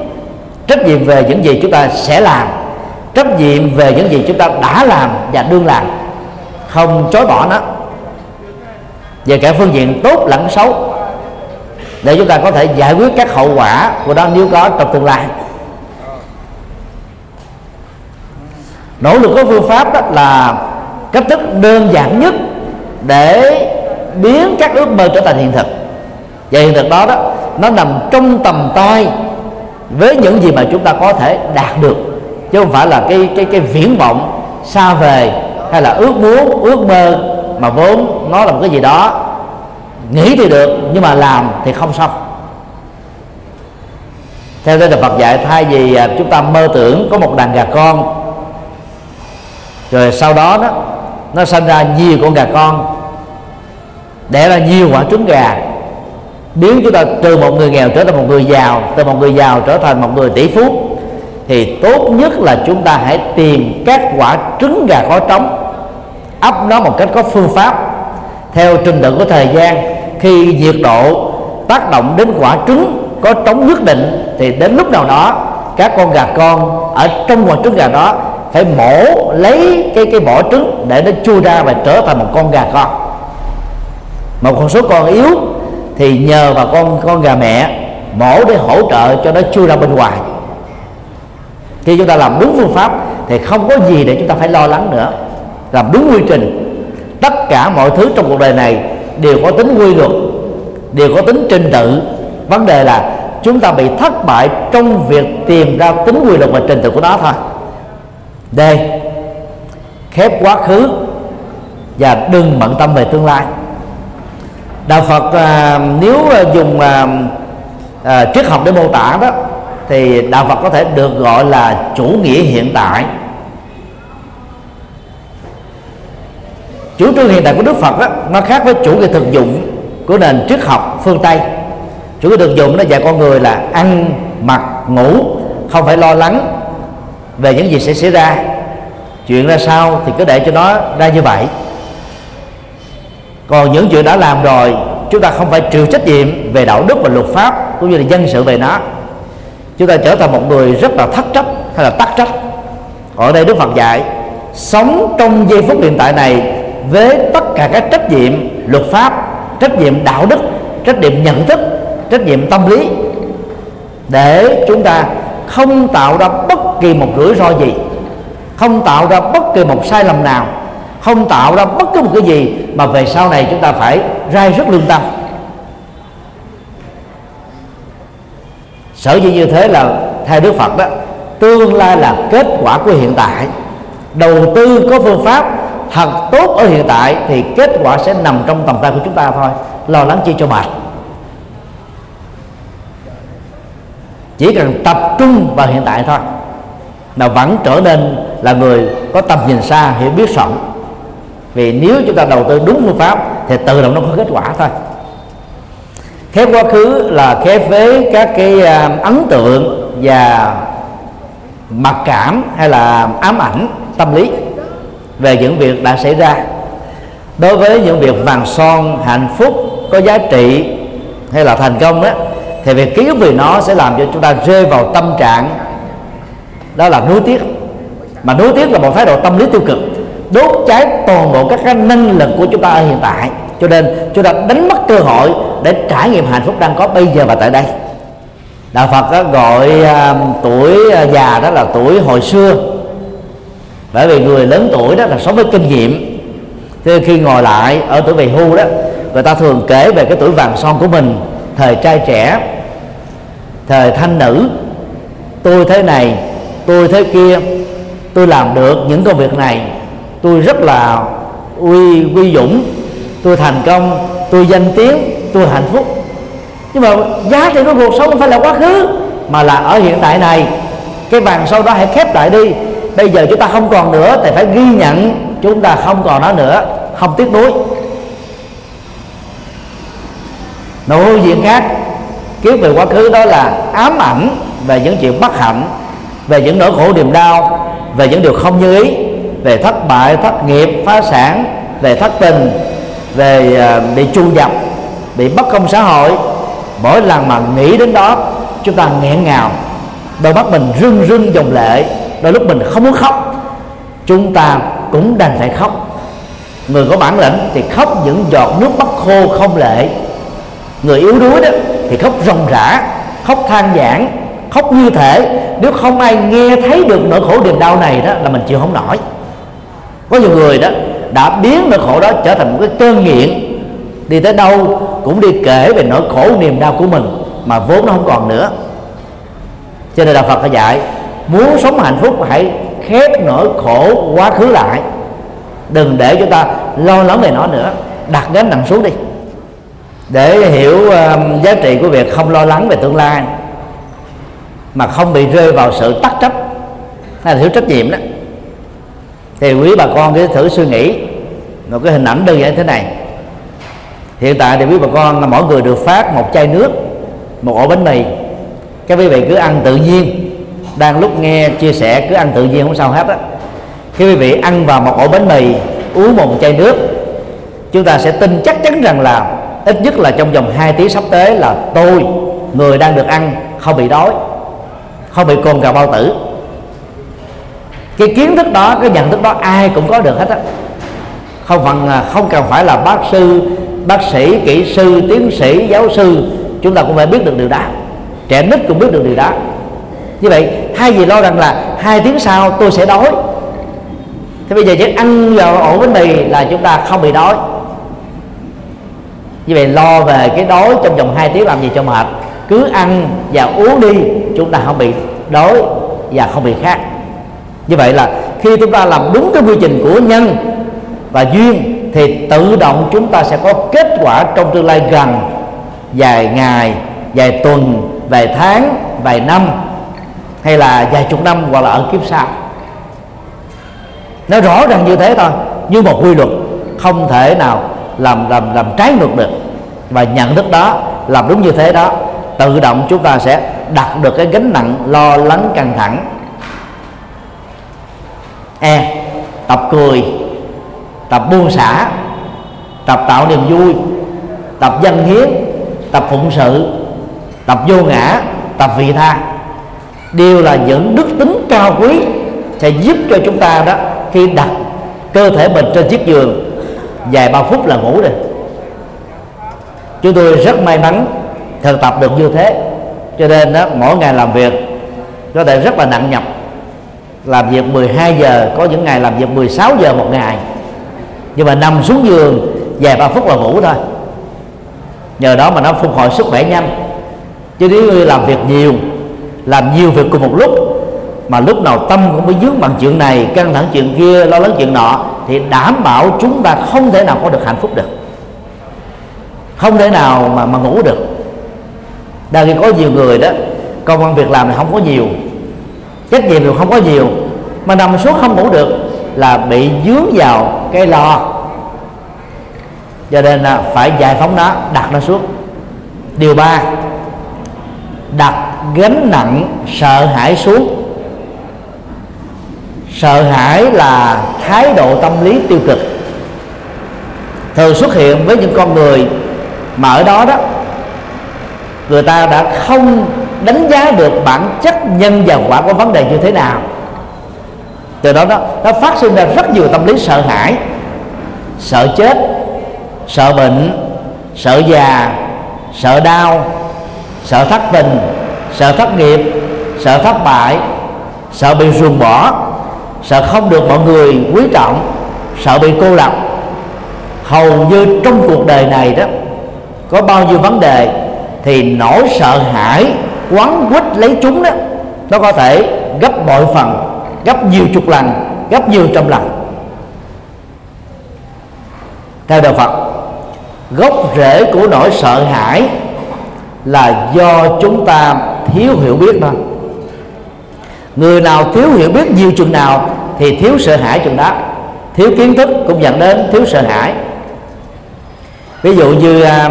Trách nhiệm về những gì chúng ta sẽ làm trách nhiệm về những gì chúng ta đã làm và đương làm. Không chối bỏ nó. Về cả phương diện tốt lẫn xấu. Để chúng ta có thể giải quyết các hậu quả của đó nếu có trong tương lai. Nỗ lực có phương pháp đó là cách thức đơn giản nhất để biến các ước mơ trở thành hiện thực. Và hiện thực đó đó, nó nằm trong tầm tay với những gì mà chúng ta có thể đạt được chứ không phải là cái cái cái viễn vọng xa về hay là ước muốn, ước mơ mà vốn nó là một cái gì đó. Nghĩ thì được, nhưng mà làm thì không xong. Theo đây là Phật dạy, thay vì à, chúng ta mơ tưởng có một đàn gà con, rồi sau đó đó, nó sinh ra nhiều con gà con để ra nhiều quả trứng gà, biến chúng ta từ một người nghèo trở thành một người giàu, từ một người giàu trở thành một người tỷ phú thì tốt nhất là chúng ta hãy tìm các quả trứng gà có trống, ấp nó một cách có phương pháp. Theo trình tự của thời gian, khi nhiệt độ tác động đến quả trứng có trống nhất định, thì đến lúc nào đó, các con gà con ở trong quả trứng gà đó phải mổ lấy cái cái vỏ trứng để nó chui ra và trở thành một con gà con. Một con số con yếu thì nhờ vào con con gà mẹ mổ để hỗ trợ cho nó chui ra bên ngoài khi chúng ta làm đúng phương pháp thì không có gì để chúng ta phải lo lắng nữa. Làm đúng quy trình tất cả mọi thứ trong cuộc đời này đều có tính quy luật đều có tính trình tự. Vấn đề là chúng ta bị thất bại trong việc tìm ra tính quy luật và trình tự của nó thôi. D. Khép quá khứ và đừng bận tâm về tương lai. Đạo phật à, nếu dùng à, à, triết học để mô tả đó thì đạo phật có thể được gọi là chủ nghĩa hiện tại chủ trương hiện tại của đức phật đó, nó khác với chủ nghĩa thực dụng của nền triết học phương tây. Chủ nghĩa thực dụng nó dạy con người là ăn mặc ngủ không phải lo lắng về những gì sẽ xảy ra chuyện ra sao thì cứ để cho nó ra như vậy. Còn những chuyện đã làm rồi chúng ta không phải chịu trách nhiệm về đạo đức và luật pháp cũng như là dân sự về nó chúng ta trở thành một người rất là thất trách hay là tắc trách. Ở đây đức phật dạy, sống trong giây phút hiện tại này với tất cả các trách nhiệm luật pháp, trách nhiệm đạo đức, trách nhiệm nhận thức, trách nhiệm tâm lý, để chúng ta không tạo ra bất kỳ một rủi ro gì, không tạo ra bất kỳ một sai lầm nào, không tạo ra bất cứ một cái gì mà về sau này chúng ta phải rai rất lương tâm. Sở dĩ như thế là theo đức phật đó, tương lai là kết quả của hiện tại. Đầu tư có phương pháp, thật tốt ở hiện tại thì kết quả sẽ nằm trong tầm tay của chúng ta thôi. Lo lắng chi cho mệt chỉ cần tập trung vào hiện tại thôi là vẫn trở nên là người có tầm nhìn xa, hiểu biết rộng vì nếu chúng ta đầu tư đúng phương pháp thì tự động nó có kết quả thôi khép quá khứ là khép với các cái à, ấn tượng và mặc cảm hay là ám ảnh tâm lý về những việc đã xảy ra. Đối với những việc vàng son, hạnh phúc, có giá trị hay là thành công đó, thì việc ký ức về nó sẽ làm cho chúng ta rơi vào tâm trạng đó là nuối tiếc. Mà nuối tiếc là một thái độ tâm lý tiêu cực, đốt cháy toàn bộ các cái năng lực của chúng ta ở hiện tại. Cho nên chúng ta đánh mất cơ hội để trải nghiệm hạnh phúc đang có bây giờ và tại đây. Đạo phật đó gọi uh, tuổi à, già đó là tuổi hồi xưa. Bởi vì người lớn tuổi đó là sống với kinh nghiệm. Thế khi ngồi lại ở tuổi về hưu đó người ta thường kể về cái tuổi vàng son của mình thời trai trẻ thời thanh nữ. Tôi thế này tôi thế kia tôi làm được những công việc này. Tôi rất là uy uy dũng tôi thành công tôi danh tiếng tôi hạnh phúc. Nhưng mà giá trị của cuộc sống không phải là quá khứ, mà là ở hiện tại này. Cái vàng sau đó hãy khép lại đi. Bây giờ chúng ta không còn nữa, thì phải ghi nhận chúng ta không còn nó nữa. Không tiếc nuối. Nội diện khác kiếp về quá khứ đó là ám ảnh về những chuyện bất hạnh, về những nỗi khổ niềm đau, về những điều không như ý, về thất bại, thất nghiệp, phá sản, về thất tình, về à, bị chu dập bị bất công xã hội. Mỗi lần mà nghĩ đến đó, chúng ta nghẹn ngào. Đôi mắt mình rưng rưng dòng lệ, đôi lúc mình không muốn khóc. Chúng ta cũng đành phải khóc. Người có bản lĩnh thì khóc những giọt nước mắt khô không lệ. Người yếu đuối đó thì khóc ròng rã, khóc than giảng khóc như thể. Nếu không ai nghe thấy được nỗi khổ niềm đau này đó là mình chịu không nổi. Có nhiều người đó đã biến nỗi khổ đó trở thành một cái cơn nghiện đi tới đâu cũng đi kể về nỗi khổ niềm đau của mình mà vốn nó không còn nữa. Cho nên đạo phật đã dạy muốn sống hạnh phúc hãy khép nỗi khổ quá khứ lại. Đừng để chúng ta lo lắng về nó nữa. Đặt gánh nặng xuống đi. Để hiểu um, giá trị của việc không lo lắng về tương lai mà không bị rơi vào sự tắc trách hay là thiếu trách nhiệm đó. Thì quý bà con cứ thử suy nghĩ một cái hình ảnh đơn giản thế này hiện tại thì quý bà con là mỗi người được phát một chai nước, một ổ bánh mì. Các quý vị cứ ăn tự nhiên. Đang lúc nghe chia sẻ cứ ăn tự nhiên không sao hết á. Khi quý vị ăn vào một ổ bánh mì, uống một chai nước, chúng ta sẽ tin chắc chắn rằng là ít nhất là trong vòng 2 tiếng sắp tới là tôi, người đang được ăn, không bị đói, không bị cồn cào bao tử. Cái kiến thức đó, cái nhận thức đó ai cũng có được hết á. Không phần à, không cần phải là bác sư bác sĩ, kỹ sư, tiến sĩ, giáo sư, chúng ta cũng phải biết được điều đó. Trẻ nít cũng biết được điều đó. Như vậy hai gì lo rằng là hai tiếng sau tôi sẽ đói thế bây giờ chỉ ăn vào ổ bánh mì là chúng ta không bị đói. Như vậy, lo về cái đói trong vòng 2 tiếng làm gì cho mệt. Cứ ăn và uống đi, chúng ta không bị đói và không bị khát. Như vậy là khi chúng ta làm đúng cái quy trình của nhân và duyên thì tự động chúng ta sẽ có kết quả trong tương lai gần vài ngày, vài tuần, vài tháng, vài năm, hay là vài chục năm hoặc là ở kiếp sau. Nó rõ ràng như thế thôi, như một quy luật không thể nào làm làm làm trái ngược được. Và nhận thức đó, làm đúng như thế đó, tự động chúng ta sẽ đặt được cái gánh nặng lo lắng căng thẳng. E tập cười tập buông xả, tập tạo niềm vui, tập dân hiến, tập phụng sự, tập vô ngã, tập vị tha. Đều là những đức tính cao quý sẽ giúp cho chúng ta đó khi đặt cơ thể mình trên chiếc giường, vài ba phút là ngủ rồi. Chúng tôi rất may mắn thực tập được như thế, cho nên đó, mỗi ngày làm việc có thể rất là nặng nhọc. Làm việc 12 giờ, có những ngày làm việc 16 giờ một ngày nhưng mà nằm xuống giường vài ba phút là ngủ thôi. Nhờ đó mà nó phục hồi sức khỏe nhanh. Chứ nếu như làm việc nhiều, làm nhiều việc cùng một lúc, mà lúc nào tâm cũng bị dướng bằng chuyện này, căng thẳng chuyện kia, lo lắng chuyện nọ, thì đảm bảo chúng ta không thể nào có được hạnh phúc được. Không thể nào mà mà ngủ được. Đa khi có nhiều người đó, công an việc làm thì không có nhiều, trách nhiệm thì không có nhiều, mà nằm suốt không ngủ được là bị dướng vào cái lo cho nên là phải giải phóng nó, đặt nó xuống. Điều ba, đặt gánh nặng sợ hãi xuống. Sợ hãi là thái độ tâm lý tiêu cực. Thường xuất hiện với những con người mà ở đó đó, người ta đã không đánh giá được bản chất nhân và quả của vấn đề như thế nào từ đó đó, nó phát sinh ra rất nhiều tâm lý sợ hãi, sợ chết, sợ bệnh, sợ già, sợ đau, sợ thất tình, sợ thất nghiệp, sợ thất bại, sợ bị ruồng bỏ, sợ không được mọi người quý trọng, sợ bị cô lập. Hầu như trong cuộc đời này đó, có bao nhiêu vấn đề thì nỗi sợ hãi quán quýt lấy chúng đó, nó có thể gấp bội phần gấp nhiều chục lần, gấp nhiều trăm lần. Theo đạo Phật, gốc rễ của nỗi sợ hãi là do chúng ta thiếu hiểu biết thôi người nào thiếu hiểu biết nhiều chừng nào thì thiếu sợ hãi chừng đó. Thiếu kiến thức cũng dẫn đến thiếu sợ hãi. Ví dụ như à,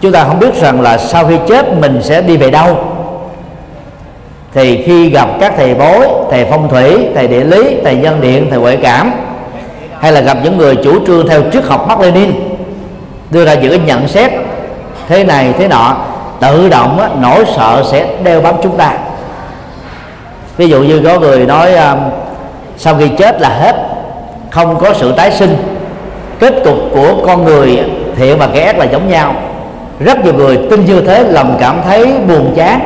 chúng ta không biết rằng là sau khi chết mình sẽ đi về đâu thì khi gặp các thầy bói thầy phong thủy thầy địa lý thầy nhân điện thầy huệ cảm hay là gặp những người chủ trương theo triết học Mark Lenin đưa ra những cái nhận xét thế này thế nọ tự động á, nỗi sợ sẽ đeo bám chúng ta. Ví dụ như có người nói um, sau khi chết là hết không có sự tái sinh kết cục của con người thiện và kẻ ác là giống nhau. Rất nhiều người tin như thế lòng cảm thấy buồn chán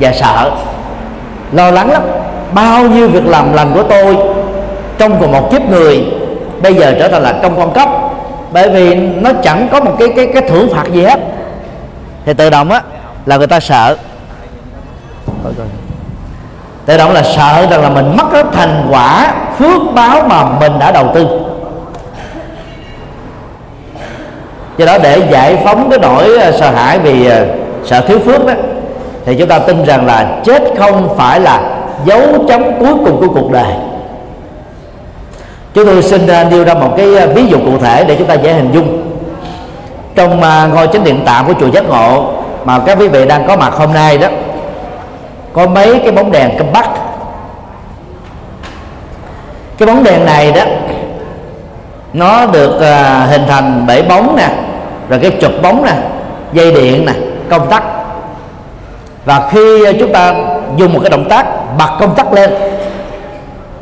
và sợ lo lắng lắm. Bao nhiêu việc làm lành của tôi trong cùng một kiếp người, bây giờ trở thành là công con cấp. Bởi vì nó chẳng có một cái cái cái thưởng phạt gì hết. Thì tự động á, là người ta sợ. Tự động là sợ rằng là mình mất cái thành quả phước báo mà mình đã đầu tư. Do đó để giải phóng cái nỗi ờ, sợ hãi vì ờ, sợ thiếu phước đó thì chúng ta tin rằng là chết không phải là dấu chấm cuối cùng của cuộc đời. Chúng tôi xin à, nêu ra một cái à, ví dụ cụ thể để chúng ta dễ hình dung. Trong à, ngôi chánh điện tạm của chùa giác ngộ, mà các quý vị đang có mặt hôm nay đó, có mấy cái bóng đèn cấp bắc. Cái bóng đèn này đó, nó được hình thành bởi bóng nè, rồi cái chụp bóng nè, dây điện nè, công tắc và khi ờ, chúng ta dùng một cái động tác bật công tắc lên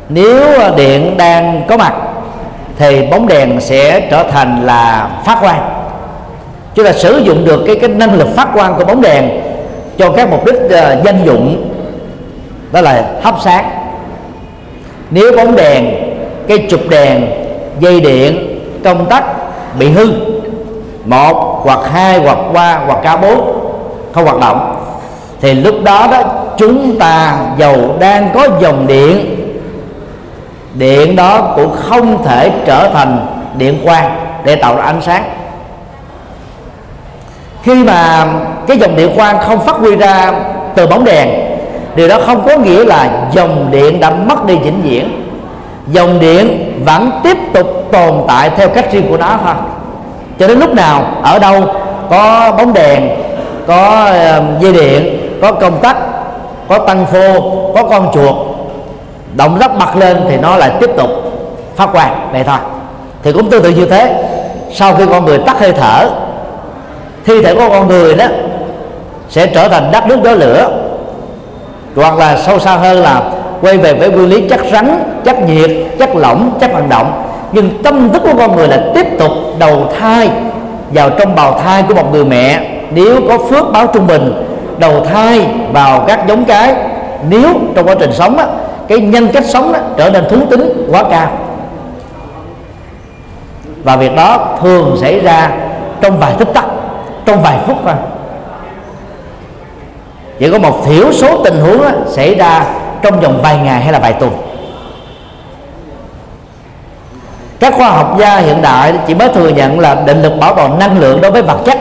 nếu ờ, điện đang có mặt thì bóng đèn sẽ trở thành là phát quang. Chúng ta sử dụng được cái cái năng lực phát quang của bóng đèn cho các mục đích uh, danh dụng đó là hấp sáng. Nếu bóng đèn cái chụp đèn dây điện công tắc bị hư một hoặc hai hoặc ba hoặc cả bốn không hoạt động thì lúc đó đó, chúng ta dầu đang có dòng điện. Điện đó cũng không thể trở thành điện quang để tạo ra ánh sáng. Khi mà cái dòng điện quang không phát huy ra từ bóng đèn, điều đó không có nghĩa là dòng điện đã mất đi vĩnh viễn. Dòng điện vẫn tiếp tục tồn tại theo cách riêng của nó thôi. Cho đến lúc nào, ở đâu có bóng đèn, có ờ, dây điện có công tắc, có tăng phô, có con chuột. Động đất bật lên thì nó lại tiếp tục phát quang vậy thôi. Thì cũng tương tự như thế. Sau khi con người tắt hơi thở, thi thể của con người đó sẽ trở thành đất nước gió lửa. Hoặc là sâu xa hơn là quay về với nguyên lý chất rắn chất nhiệt chất lỏng chất vận động. Nhưng tâm thức của con người là tiếp tục đầu thai vào trong bào thai của một người mẹ. Nếu có phước báo trung bình đầu thai vào các giống cái. Nếu trong quá trình sống á, cái nhân cách sống đó trở nên thú tính quá cao. Và việc đó thường xảy ra trong vài tích tắc trong vài phút thôi. Chỉ có một thiểu số tình huống đó, xảy ra trong vòng vài ngày hay là vài tuần. Các khoa học gia hiện đại chỉ mới thừa nhận là định lực bảo toàn năng lượng đối với vật chất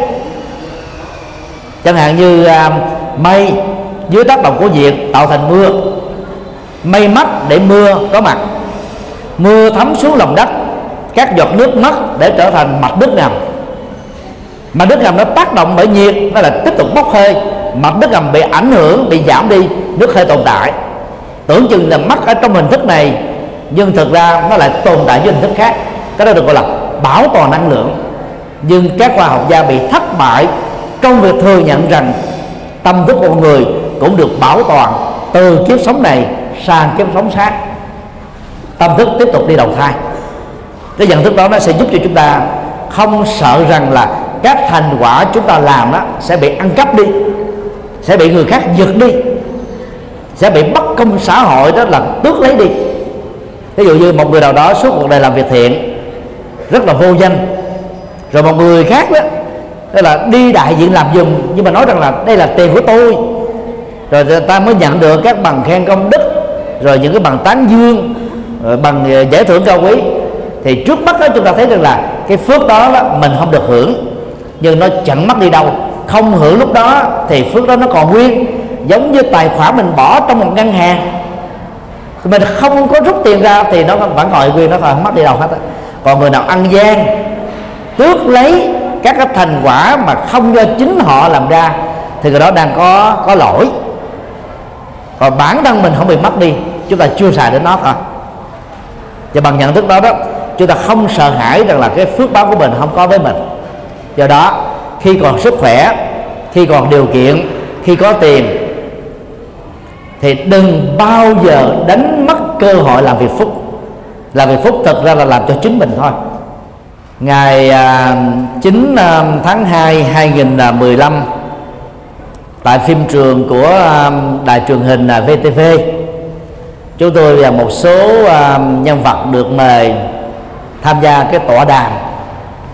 chẳng hạn như à, mây dưới tác động của nhiệt tạo thành mưa. Mây mắt để mưa có mặt. Mưa thấm xuống lòng đất các giọt nước mắt để trở thành mặt nước ngầm. Mặt nước ngầm nó tác động bởi nhiệt nó là tiếp tục bốc hơi. Mặt nước ngầm bị ảnh hưởng bị giảm đi nước hơi tồn tại. Tưởng chừng là mắt ở trong hình thức này nhưng thực ra nó lại tồn tại với hình thức khác. Cái đó được gọi là bảo toàn năng lượng. Nhưng các khoa học gia bị thất bại trong việc thừa nhận rằng tâm thức con người cũng được bảo toàn từ kiếp sống này sang kiếp sống khác, tâm thức tiếp tục đi đầu thai. Cái nhận thức đó nó sẽ giúp cho chúng ta không sợ rằng là các thành quả chúng ta làm đó sẽ bị ăn cắp đi, sẽ bị người khác giật đi, sẽ bị bất công xã hội đó là tước lấy đi. Ví dụ như một người nào đó suốt cuộc đời làm việc thiện, rất là vô danh, rồi một người khác đó tức là đi đại diện làm dùm nhưng mà nói rằng là đây là tiền của tôi. Rồi ta mới nhận được các bằng khen công đức rồi những cái bằng tán dương rồi bằng ờ, giải thưởng cao quý. Thì trước mắt đó chúng ta thấy rằng là cái phước đó, đó mình không được hưởng nhưng nó chẳng mất đi đâu. Không hưởng lúc đó thì phước đó nó còn nguyên. Giống như tài khoản mình bỏ trong một ngân hàng mình không có rút tiền ra thì nó vẫn còn nguyên nó không mất đi đâu hết còn người nào ăn gian tước lấy các cái thành quả mà không do chính họ làm ra thì người đó đang có có lỗi. Còn bản thân mình không bị mất đi, chúng ta chưa xài đến nó thôi. Và bằng nhận thức đó đó, chúng ta không sợ hãi rằng là cái phước báo của mình không có với mình. Do đó, khi còn sức khỏe, khi còn điều kiện, khi có tiền, thì đừng bao giờ đánh mất cơ hội làm việc phúc. Làm việc phúc thật ra là làm cho chính mình thôi ngày à, 9 à, tháng 2 2015 tại phim trường của à, đài truyền hình VTV chúng tôi và một số nhân vật được mời tham gia cái tọa đàm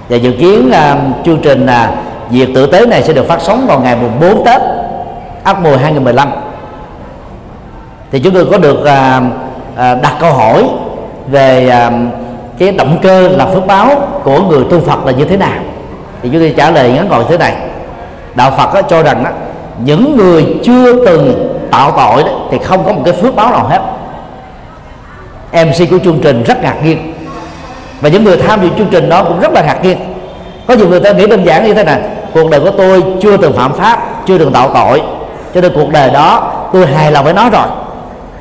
và dự kiến chương trình việc tử tế này sẽ được phát sóng vào ngày 4 Tết Ất Mùi 2015 thì chúng tôi có được đặt câu hỏi về cái động cơ là phước báo của người tu Phật là như thế nào? Thì chúng tôi trả lời ngắn gọn thế này. Đạo Phật đó, cho rằng đó, những người chưa từng tạo tội đó, thì không có một cái phước báo nào hết. MC của chương trình rất ngạc nhiên. Và những người tham dự chương trình đó cũng rất là ngạc nhiên. Có nhiều người ta nghĩ đơn giản như thế này cuộc đời của tôi chưa từng phạm pháp chưa từng tạo tội. Cho nên cuộc đời đó tôi hài lòng với nó rồi.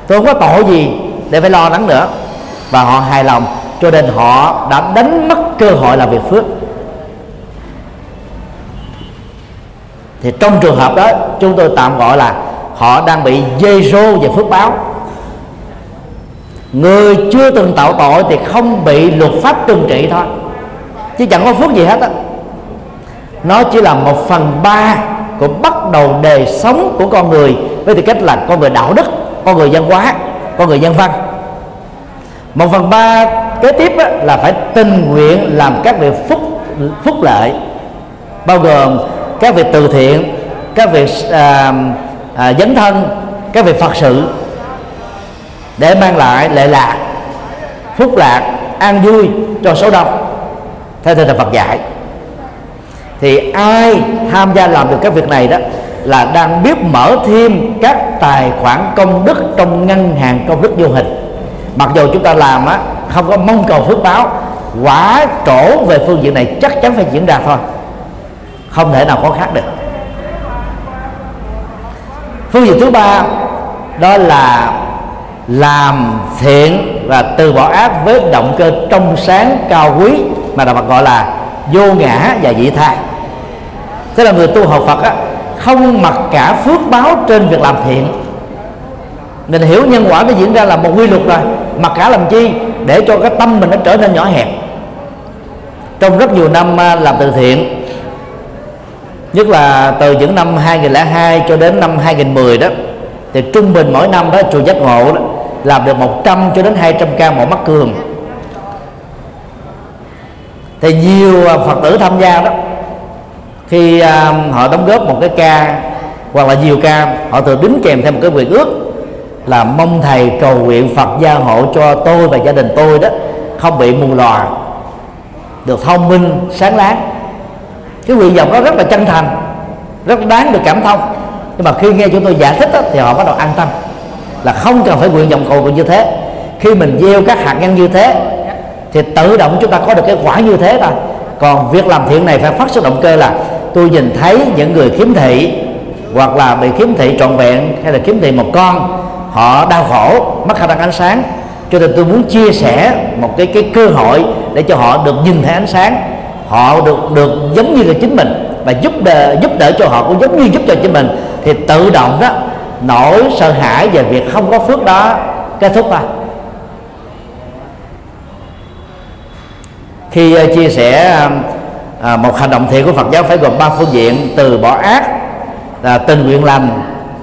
Tôi không có tội gì để phải lo lắng nữa. Và họ hài lòng cho nên họ đã đánh mất cơ hội làm việc phước. Thì trong trường hợp đó, chúng tôi tạm gọi là họ đang bị dây rô về phước báo. Người chưa từng tạo tội thì không bị luật pháp trừng trị thôi. Chứ chẳng có phước gì hết á. Nó chỉ là một phần ba của bắt đầu đời sống của con người, với tư cách là con người đạo đức, con người văn hóa, con người nhân văn. Một phần ba kế tiếp á, là phải tình nguyện làm các việc phúc phúc lợi bao gồm các việc từ thiện các việc à, à, dấn thân các việc phật sự để mang lại lệ lạc phúc lạc an vui cho số đông. Theo tinh thần Phật dạy. Thì ai tham gia làm được các việc này đó là đang biết mở thêm các tài khoản công đức trong ngân hàng công đức vô hình mặc dù chúng ta làm á không có mong cầu phước báo quả trổ về phương diện này chắc chắn phải diễn ra thôi. Không thể nào có khác được. Phương diện thứ ba đó là làm thiện và từ bỏ ác với động cơ trong sáng cao quý mà đạo Phật gọi là vô ngã và dị tha. Tức là người tu học Phật á, không mặc cả phước báo trên việc làm thiện mình hiểu nhân quả nó diễn ra là một quy luật rồi, mà cả làm chi để cho cái tâm mình nó trở nên nhỏ hẹp. Trong rất nhiều năm à, làm từ thiện, nhất là từ những năm 2002 cho đến năm 2010 đó, thì trung bình mỗi năm đó, chùa giác ngộ đó, làm được 100 cho đến 200 ca mỗi mắt cường thì nhiều à, phật tử tham gia đó, khi à, họ đóng góp một cái ca hoặc là nhiều ca, họ thường đính kèm thêm một cái quyền ước là mong thầy cầu nguyện phật gia hộ cho tôi và gia đình tôi đó không bị mù lòa được thông minh sáng láng. Cái nguyện vọng đó rất là chân thành rất đáng được cảm thông. Nhưng mà khi nghe chúng tôi giải thích đó, thì họ bắt đầu an tâm là không cần phải nguyện vọng cầu nguyện như thế. Khi mình gieo các hạt nhân như thế thì tự động chúng ta có được cái quả như thế thôi. Còn việc làm thiện này phải phát xuất động cơ là tôi nhìn thấy những người khiếm thị hoặc là bị khiếm thị trọn vẹn hay là khiếm thị một con họ đau khổ mất khả năng ánh sáng. Cho nên tôi muốn chia sẻ một cái cái cơ hội để cho họ được nhìn thấy ánh sáng. Họ được được giống như là chính mình và giúp đỡ giúp đỡ cho họ cũng giống như giúp cho chính mình. Thì tự động đó nỗi sợ hãi về việc không có phước đó kết thúc thôi. Khi uh, chia sẻ uh, một hành động thiện của Phật giáo phải gồm ba phương diện từ bỏ ác là tình nguyện lành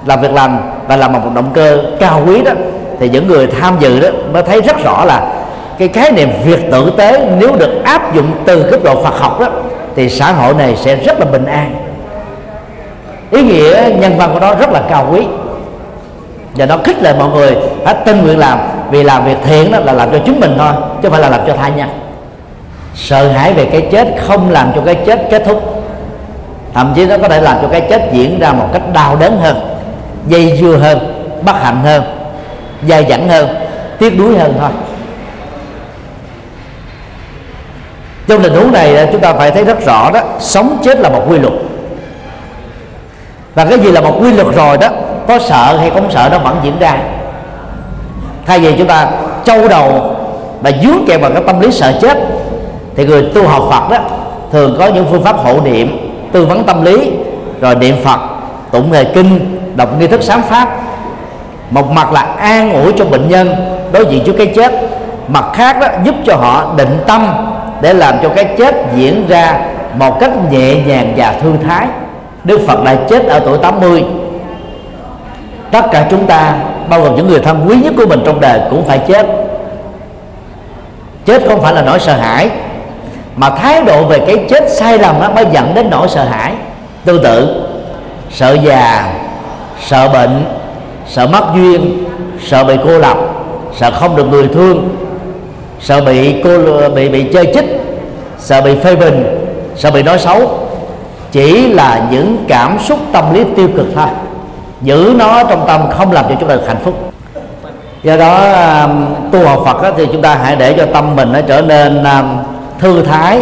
làm việc lành và làm một động cơ cao quý đó, thì những người tham dự đó mới thấy rất rõ là cái khái niệm việc tử tế nếu được áp dụng từ cấp độ Phật học đó, thì xã hội này sẽ rất là bình an. Ý nghĩa nhân văn của nó rất là cao quý. Và nó khích lệ mọi người hãy tin nguyện làm, vì làm việc thiện đó là làm cho chính mình thôi, chứ không phải là làm cho thai nhân. Sợ hãi về cái chết, không làm cho cái chết kết thúc. Thậm chí nó có thể làm cho cái chết diễn ra một cách đau đớn hơn dây dưa hơn bất hạnh hơn, dai dẳng hơn, tiếc đuối hơn thôi. Trong tình huống này chúng ta phải thấy rất rõ đó, sống chết là một quy luật. Và cái gì là một quy luật rồi đó, có sợ hay không sợ nó vẫn diễn ra. Thay vì chúng ta châu đầu và dướng kèm vào cái tâm lý sợ chết, thì người tu học Phật đó, thường có những phương pháp hộ niệm, tư vấn tâm lý, rồi niệm Phật, tụng nghề kinh đọc nghi thức sám pháp, một mặt là an ủi cho bệnh nhân đối diện trước cái chết, mặt khác đó giúp cho họ định tâm để làm cho cái chết diễn ra một cách nhẹ nhàng và thư thái. Đức Phật đã chết ở tuổi 80 tất cả chúng ta, bao gồm những người thân quý nhất của mình trong đời cũng phải chết. Chết không phải là nỗi sợ hãi, mà thái độ về cái chết sai lầm đó mới dẫn đến nỗi sợ hãi. Tương tự, sợ già sợ bệnh, sợ mất duyên, sợ bị cô lập, sợ không được người thương, sợ bị cô bị bị chơi chích, sợ bị phê bình, sợ bị nói xấu. Chỉ là những cảm xúc tâm lý tiêu cực thôi. Giữ nó trong tâm không làm cho chúng ta được hạnh phúc. Do đó um, tu học Phật thì chúng ta hãy để cho tâm mình nó trở nên um, thư thái,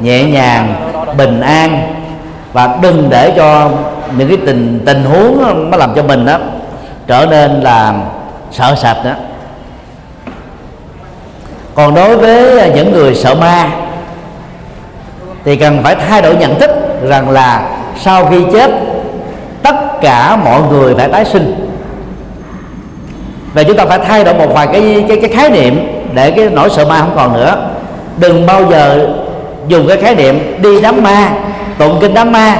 nhẹ nhàng, bình an. Và đừng để cho những cái tình tình huống nó làm cho mình đó trở nên là sợ sệt đó. Còn đối với những người sợ ma thì cần phải thay đổi nhận thức rằng là sau khi chết tất cả mọi người phải tái sinh. Và chúng ta phải thay đổi một vài cái cái, cái khái niệm để cái nỗi sợ ma không còn nữa. Đừng bao giờ dùng cái khái niệm đi đám ma tụng kinh đám ma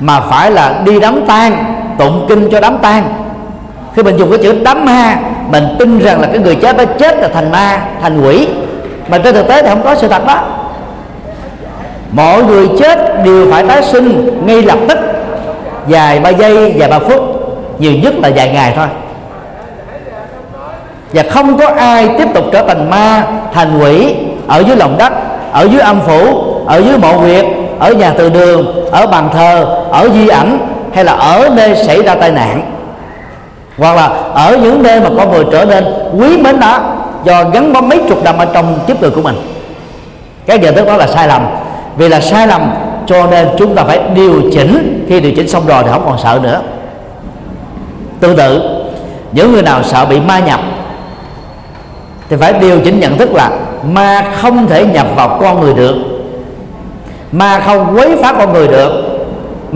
mà phải là đi đám tang, tụng kinh cho đám tang. Khi mình dùng cái chữ đám ma, mình tin rằng là cái người chết đó chết là thành ma, thành quỷ. Mà trên thực tế thì không có sự thật đó. Mọi người chết đều phải tái sinh ngay lập tức, dài ba giây vài ba phút, nhiều nhất là vài ngày thôi. Và không có ai tiếp tục trở thành ma, thành quỷ ở dưới lòng đất, ở dưới âm phủ, ở dưới mộ huyệt, ở nhà từ đường, ở bàn thờ ở di ảnh hay là ở nơi xảy ra tai nạn. Hoặc là ở những nơi mà con người trở nên quý mến đó do gắn bó mấy chục năm ở trong kiếp người của mình. Cái nhận thức đó là sai lầm. Vì là sai lầm, cho nên chúng ta phải điều chỉnh. Khi điều chỉnh xong rồi thì không còn sợ nữa. Tương tự, những người nào sợ bị ma nhập thì phải điều chỉnh nhận thức là ma không thể nhập vào con người được. Ma không quấy phá con người được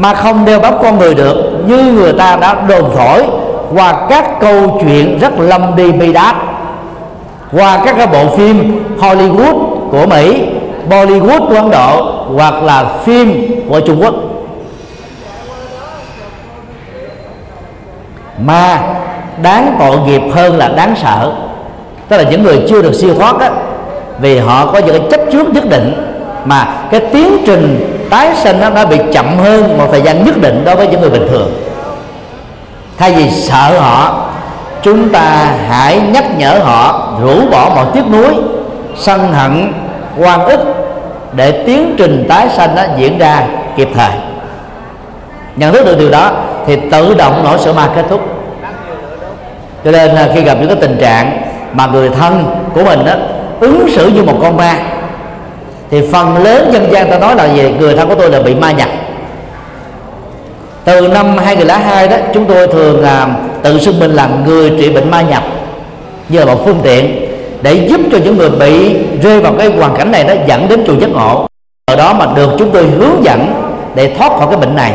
mà không đeo bám con người được, như người ta đã đồn thổi. Qua các câu chuyện rất lâm đi bi đát. Qua các cái bộ phim Hollywood của Mỹ, Bollywood của Ấn Độ, hoặc là phim của Trung Quốc. Mà đáng tội nghiệp hơn là đáng sợ. Tức là những người chưa được siêu thoát á, vì họ có những cái chấp trước nhất định. Mà cái tiến trình tái sinh nó đã bị chậm hơn một thời gian nhất định đối với những người bình thường. Thay vì sợ họ, chúng ta hãy nhắc nhở họ rũ bỏ mọi tiếc nuối, sân hận, oan ức để tiến trình tái sanh đó diễn ra kịp thời. Nhận thức được điều đó thì tự động nỗi sợ ma kết thúc. Cho nên à, khi gặp những cái tình trạng mà người thân của mình đó ứng xử như một con ma thì phần lớn dân gian ta nói là gì người thân của tôi là bị ma nhập. Từ năm 2002 đó, chúng tôi thường là tự xưng mình là người trị bệnh ma nhập như là một phương tiện để giúp cho những người bị rơi vào cái hoàn cảnh này đó dẫn đến chùa giấc ngộ. Ở đó mà được chúng tôi hướng dẫn để thoát khỏi cái bệnh này.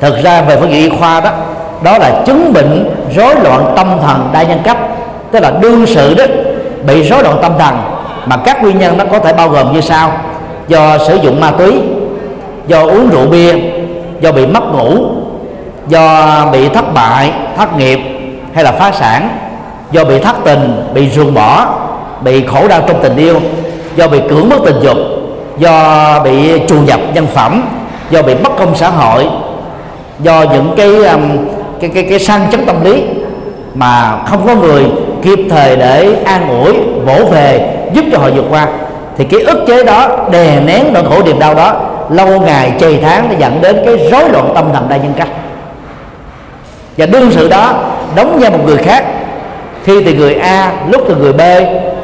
Thực ra về phương diện y khoa đó đó là chứng bệnh rối loạn tâm thần đa nhân cấp, tức là đương sự đó, bị rối loạn tâm thần mà các nguyên nhân nó có thể bao gồm như sau. Do sử dụng ma túy do uống rượu bia do bị mất ngủ do bị thất bại thất nghiệp hay là phá sản do bị thất tình bị ruồng bỏ bị khổ đau trong tình yêu do bị cưỡng bức tình dục do bị trù nhập nhân phẩm do bị bất công xã hội do những cái um, cái cái cái sang chấn tâm lý mà không có người kịp thời để an ủi vỗ về giúp cho họ vượt qua. Thì cái ức chế đó đè nén nỗi khổ niềm đau đó, lâu ngày chầy tháng nó dẫn đến cái rối loạn tâm thần đa nhân cách. Và đương sự đó, đóng vai một người khác. Khi từ người A, lúc từ người B,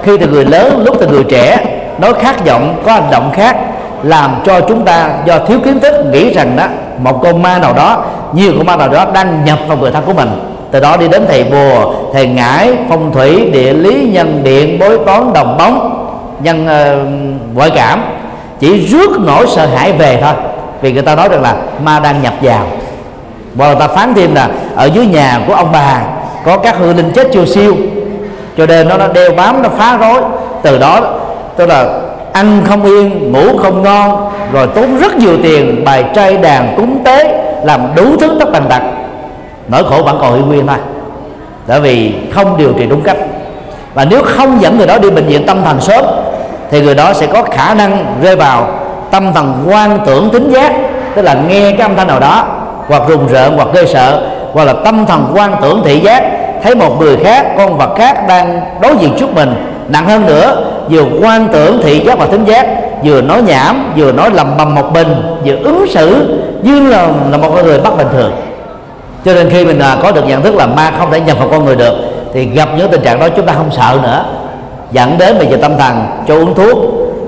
khi từ người lớn, lúc từ người trẻ nói khác giọng, có hành động khác, làm cho chúng ta do thiếu kiến thức nghĩ rằng đó, một con ma nào đó, nhiều con ma nào đó đang nhập vào người thân của mình từ đó đi đến thầy bùa thầy ngải phong thủy địa lý nhân điện bói toán đồng bóng nhân uh, ngoại cảm. Chỉ rước nỗi sợ hãi về thôi. Vì người ta nói rằng là ma đang nhập vào. Và người ta phán thêm là ở dưới nhà của ông bà có các hư linh chết chưa siêu. Cho nên nó nó đeo bám nó phá rối. Từ đó tức là ăn không yên ngủ không ngon rồi tốn rất nhiều tiền bài trai đàn cúng tế làm đủ thứ tất tần tật nỗi khổ vẫn còn y nguyên thôi bởi vì không điều trị đúng cách. Và nếu không dẫn người đó đi bệnh viện tâm thần sớm, thì người đó sẽ có khả năng rơi vào tâm thần quan tưởng tính giác, tức là nghe cái âm thanh nào đó, hoặc rùng rợn, hoặc gây sợ, hoặc là tâm thần quan tưởng thị giác, thấy một người khác, con vật khác đang đối diện trước mình. Nặng hơn nữa, vừa quan tưởng thị giác và tính giác, vừa nói nhảm, vừa nói lầm bầm một bình vừa ứng xử như là là một người bất bình thường cho nên khi mình à, có được nhận thức là ma không thể nhập vào con người được thì gặp những tình trạng đó chúng ta không sợ nữa. Dẫn đến bây giờ tâm thần cho uống thuốc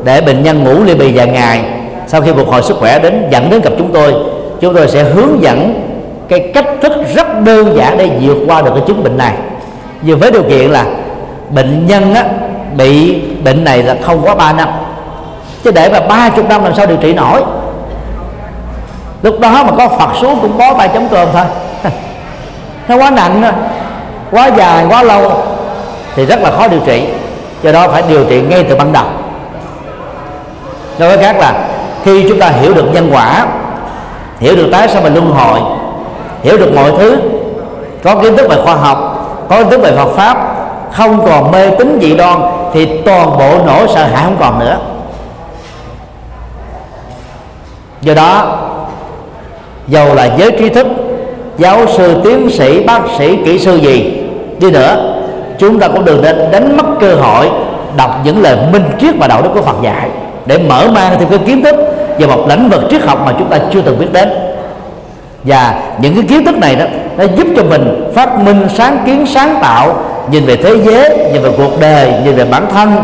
để bệnh nhân ngủ ly bì vài ngày sau khi phục hồi sức khỏe đến dẫn đến gặp chúng tôi chúng tôi sẽ hướng dẫn cái cách thức rất đơn giản để vượt qua được cái chứng bệnh này. Nhưng với điều kiện là bệnh nhân á, bị bệnh này là không quá 3 năm. Chứ để mà ba chục năm làm sao điều trị nổi? Lúc đó mà có phật xuống cũng bó tay chấm cơm thôi nó quá nặng quá dài, quá lâu thì rất là khó điều trị. Do đó phải điều trị ngay từ ban đầu. Nói cách khác là, khi chúng ta hiểu được nhân quả, hiểu được tái sao mình luân hồi, hiểu được mọi thứ, có kiến thức về khoa học, có kiến thức về Phật pháp, không còn mê tín dị đoan, thì toàn bộ nỗi sợ hãi không còn nữa. Do đó, dầu là giới trí thức giáo sư, tiến sĩ, bác sĩ, kỹ sư gì đi nữa, chúng ta cũng đừng nên đánh mất cơ hội đọc những lời minh triết và đạo đức của Phật dạy. Để mở mang thêm cái kiến thức về một lĩnh vực triết học mà chúng ta chưa từng biết đến. Và những cái kiến thức này đó, nó giúp cho mình phát minh, sáng kiến, sáng tạo, nhìn về thế giới, nhìn về cuộc đời, nhìn về bản thân,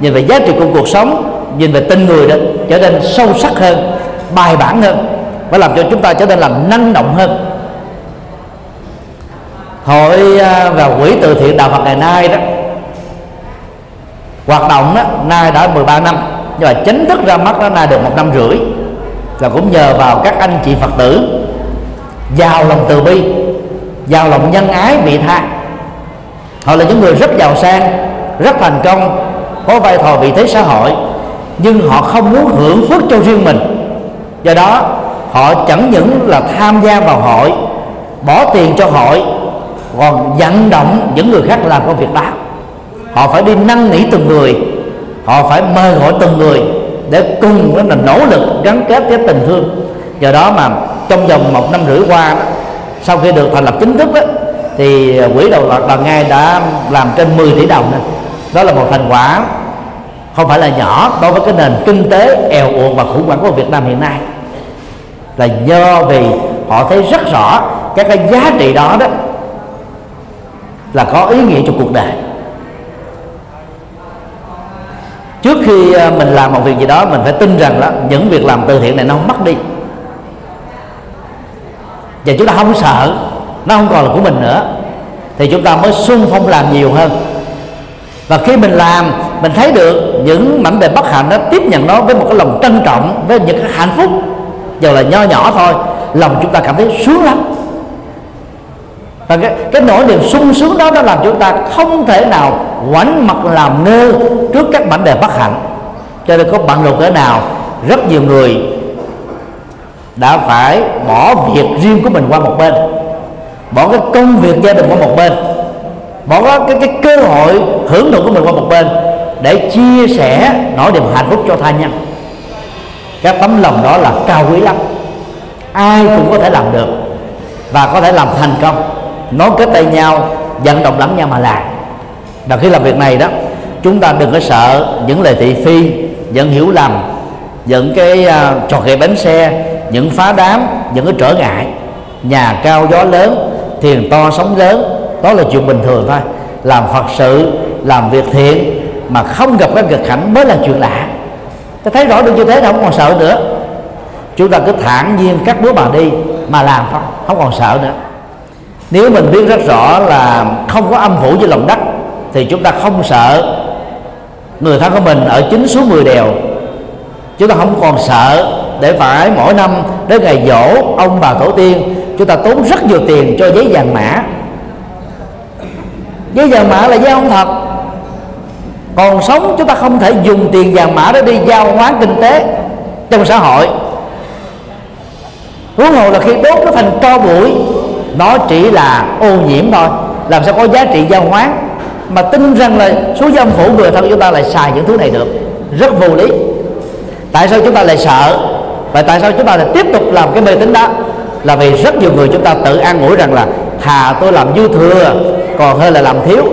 nhìn về giá trị của cuộc sống, nhìn về tình người đó trở nên sâu sắc hơn, bài bản hơn và làm cho chúng ta trở nên làm năng động hơn hội à, và quỹ từ thiện đạo Phật ngày nay đó. Hoạt động đó, nay đã 13 năm, nhưng mà chính thức ra mắt nó nay được một năm rưỡi. Là cũng nhờ vào các anh chị Phật tử, giàu lòng từ bi, giàu lòng nhân ái vị tha. Họ là những người rất giàu sang, rất thành công, có vai trò vị thế xã hội, nhưng họ không muốn hưởng phước cho riêng mình. Do đó, họ chẳng những là tham gia vào hội, bỏ tiền cho hội còn vận động những người khác làm công việc đó. Họ phải đi năn nỉ từng người. Họ phải mời gọi từng người để cùng với là nỗ lực gắn kết cái tình thương. Do đó mà trong vòng một năm rưỡi qua sau khi được thành lập chính thức đó, thì quỹ đầu loạt đoàn ngay đã làm trên 10 tỷ đồng đó. đó là một thành quả không phải là nhỏ đối với cái nền kinh tế eo uột và khủng hoảng của Việt Nam hiện nay. Là do vì họ thấy rất rõ các cái giá trị đó đó là có ý nghĩa cho cuộc đời. Trước khi ờ, mình làm một việc gì đó, mình phải tin rằng đó những việc làm từ thiện này nó không mất đi. Và chúng ta không sợ, nó không còn là của mình nữa. Thì chúng ta mới sung phong làm nhiều hơn. Và khi mình làm, mình thấy được những mảnh bề bất hạnh đó tiếp nhận nó với một cái lòng trân trọng, với những cái hạnh phúc, dù là nho nhỏ thôi, lòng chúng ta cảm thấy sướng lắm và cái, cái nỗi niềm sung sướng đó nó làm chúng ta không thể nào ngoảnh mặt làm ngơ trước các mảnh đề bất hạnh. Cho nên có bận rộn cỡ nào rất nhiều người đã phải bỏ việc riêng của mình qua một bên bỏ cái công việc gia đình qua một bên bỏ cái, cái cơ hội hưởng thụ của mình qua một bên để chia sẻ nỗi niềm hạnh phúc cho tha nhân. Các tấm lòng đó là cao quý lắm. Ai cũng có thể làm được và có thể làm thành công nối kết tay nhau vận động lẫn nhau mà làm. Và khi làm việc này đó chúng ta đừng có sợ những lời thị phi những hiểu lầm những cái uh, trò ghệ bánh xe những phá đám những cái trở ngại. Nhà cao gió lớn thiền to sóng lớn đó là chuyện bình thường thôi. Làm phật sự làm việc thiện mà không gặp cái nghịch cảnh mới là chuyện lạ. Ta thấy rõ được như thế là không còn sợ nữa. Chúng ta cứ thản nhiên cắt bước bà đi mà làm thôi không còn sợ nữa nếu mình biết rất rõ là không có âm phủ với lòng đất, thì chúng ta không sợ người thân của mình ở chính số 10 đèo chúng ta không còn sợ để phải mỗi năm đến ngày dỗ ông bà tổ tiên, chúng ta tốn rất nhiều tiền cho giấy vàng mã. Giấy vàng mã là giấy không thật. Còn sống chúng ta không thể dùng tiền vàng mã để đi giao hoán kinh tế trong xã hội. Huống hồ là khi đốt nó thành tro bụi nó chỉ là ô nhiễm thôi. Làm sao có giá trị giao hoán mà tin rằng là số dâm phủ người thân chúng ta lại xài những thứ này được? Rất vô lý. Tại sao chúng ta lại sợ? Và tại sao chúng ta lại tiếp tục làm cái mê tín đó? Là vì rất nhiều người chúng ta tự an ủi rằng là, thà tôi làm dư thừa, còn hơn là làm thiếu.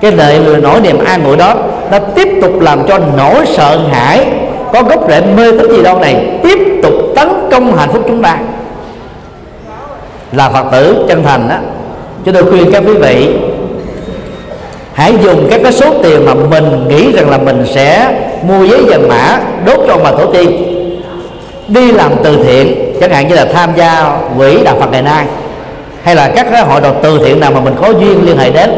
Cái lời nỗi niềm an ủi đó, nó tiếp tục làm cho nỗi sợ hãi, có gốc rễ mê tín gì đâu này tiếp tục tấn công hạnh phúc chúng ta là phật tử chân thành đó cho tôi khuyên các quý vị, hãy dùng các cái số tiền mà mình nghĩ rằng là mình sẽ mua giấy vàng mã đốt cho ông bà tổ tiên. Đi làm từ thiện, chẳng hạn như là tham gia quỹ đạo phật ngày nay, hay là các cái hội đoàn từ thiện nào mà mình có duyên liên hệ đến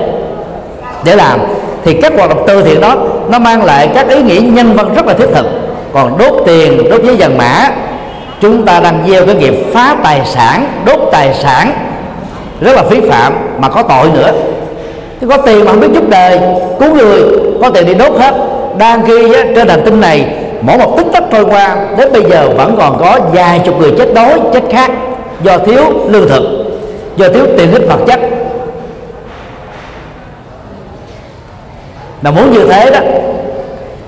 để làm, thì các hoạt động từ thiện đó, nó mang lại các ý nghĩa nhân văn rất là thiết thực. Còn đốt tiền, đốt giấy vàng mã chúng ta đang gieo cái nghiệp phá tài sản đốt tài sản rất là phí phạm mà có tội nữa. Chứ có tiền mà không biết giúp đời cứu người có tiền đi đốt hết. Đang khi á, trên hành tinh này mỗi một tích tắc trôi qua đến bây giờ vẫn còn có vài chục người chết đói chết khác do thiếu lương thực do thiếu tiền ích vật chất. Mà muốn như thế đó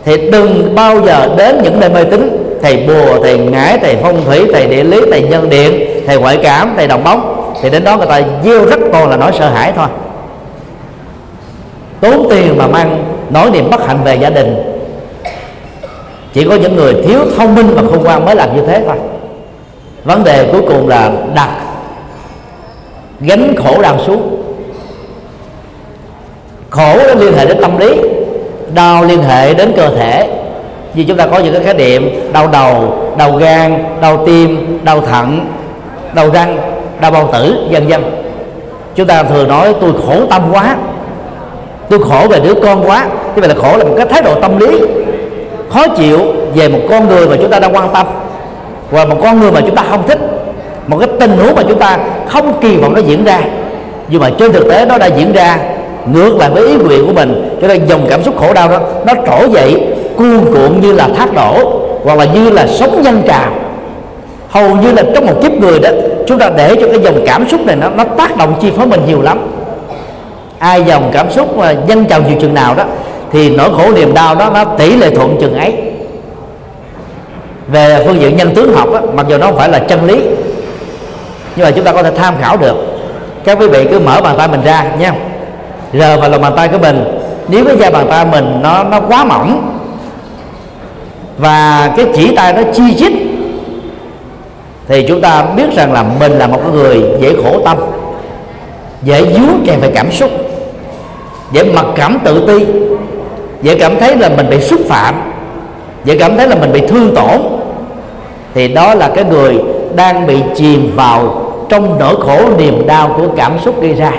thì đừng bao giờ đến những nơi mê tín thầy bùa, thầy ngải, thầy phong thủy, thầy địa lý, thầy nhân điện, thầy ngoại cảm, thầy đồng bóng. Thì đến đó người ta gieo rất toàn là nỗi sợ hãi thôi. Tốn tiền mà mang nỗi niềm bất hạnh về gia đình. Chỉ có những người thiếu thông minh và khôn ngoan mới làm như thế thôi. Vấn đề cuối cùng là đặt gánh khổ đau xuống. Khổ nó liên hệ đến tâm lý, đau liên hệ đến cơ thể vì chúng ta có những cái khái niệm đau đầu, đau gan, đau tim, đau thận, đau răng đau bao tử, vân vân. Chúng ta thường nói tôi khổ tâm quá, tôi khổ về đứa con quá. Như vậy là khổ là một cái thái độ tâm lý khó chịu về một con người mà chúng ta đang quan tâm và một con người mà chúng ta không thích. Một cái tình huống mà chúng ta không kỳ vọng nó diễn ra. Nhưng mà trên thực tế nó đã diễn ra, ngược lại với ý nguyện của mình. Cho nên dòng cảm xúc khổ đau đó, nó trỗi dậy cuồn cuộn như là thác đổ hoặc là như là sóng nhân trào. Hầu như là trong một kiếp người đó chúng ta để cho cái dòng cảm xúc này nó nó tác động chi phối mình nhiều lắm. Ai dòng cảm xúc mà dân trào nhiều chừng nào đó thì nỗi khổ niềm đau đó nó tỷ lệ thuận chừng ấy. Về phương diện nhân tướng học á, mặc dù nó không phải là chân lý nhưng mà chúng ta có thể tham khảo được. Các quý vị cứ mở bàn tay mình ra nha rờ vào lòng bàn tay của mình. Nếu cái da bàn tay mình nó nó quá mỏng và cái chỉ tay nó chi chít, thì chúng ta biết rằng là mình là một người dễ khổ tâm, dễ dướng kèm về cảm xúc, dễ mặc cảm tự ti, dễ cảm thấy là mình bị xúc phạm, dễ cảm thấy là mình bị thương tổn. Thì đó là cái người đang bị chìm vào trong nỗi khổ niềm đau của cảm xúc gây ra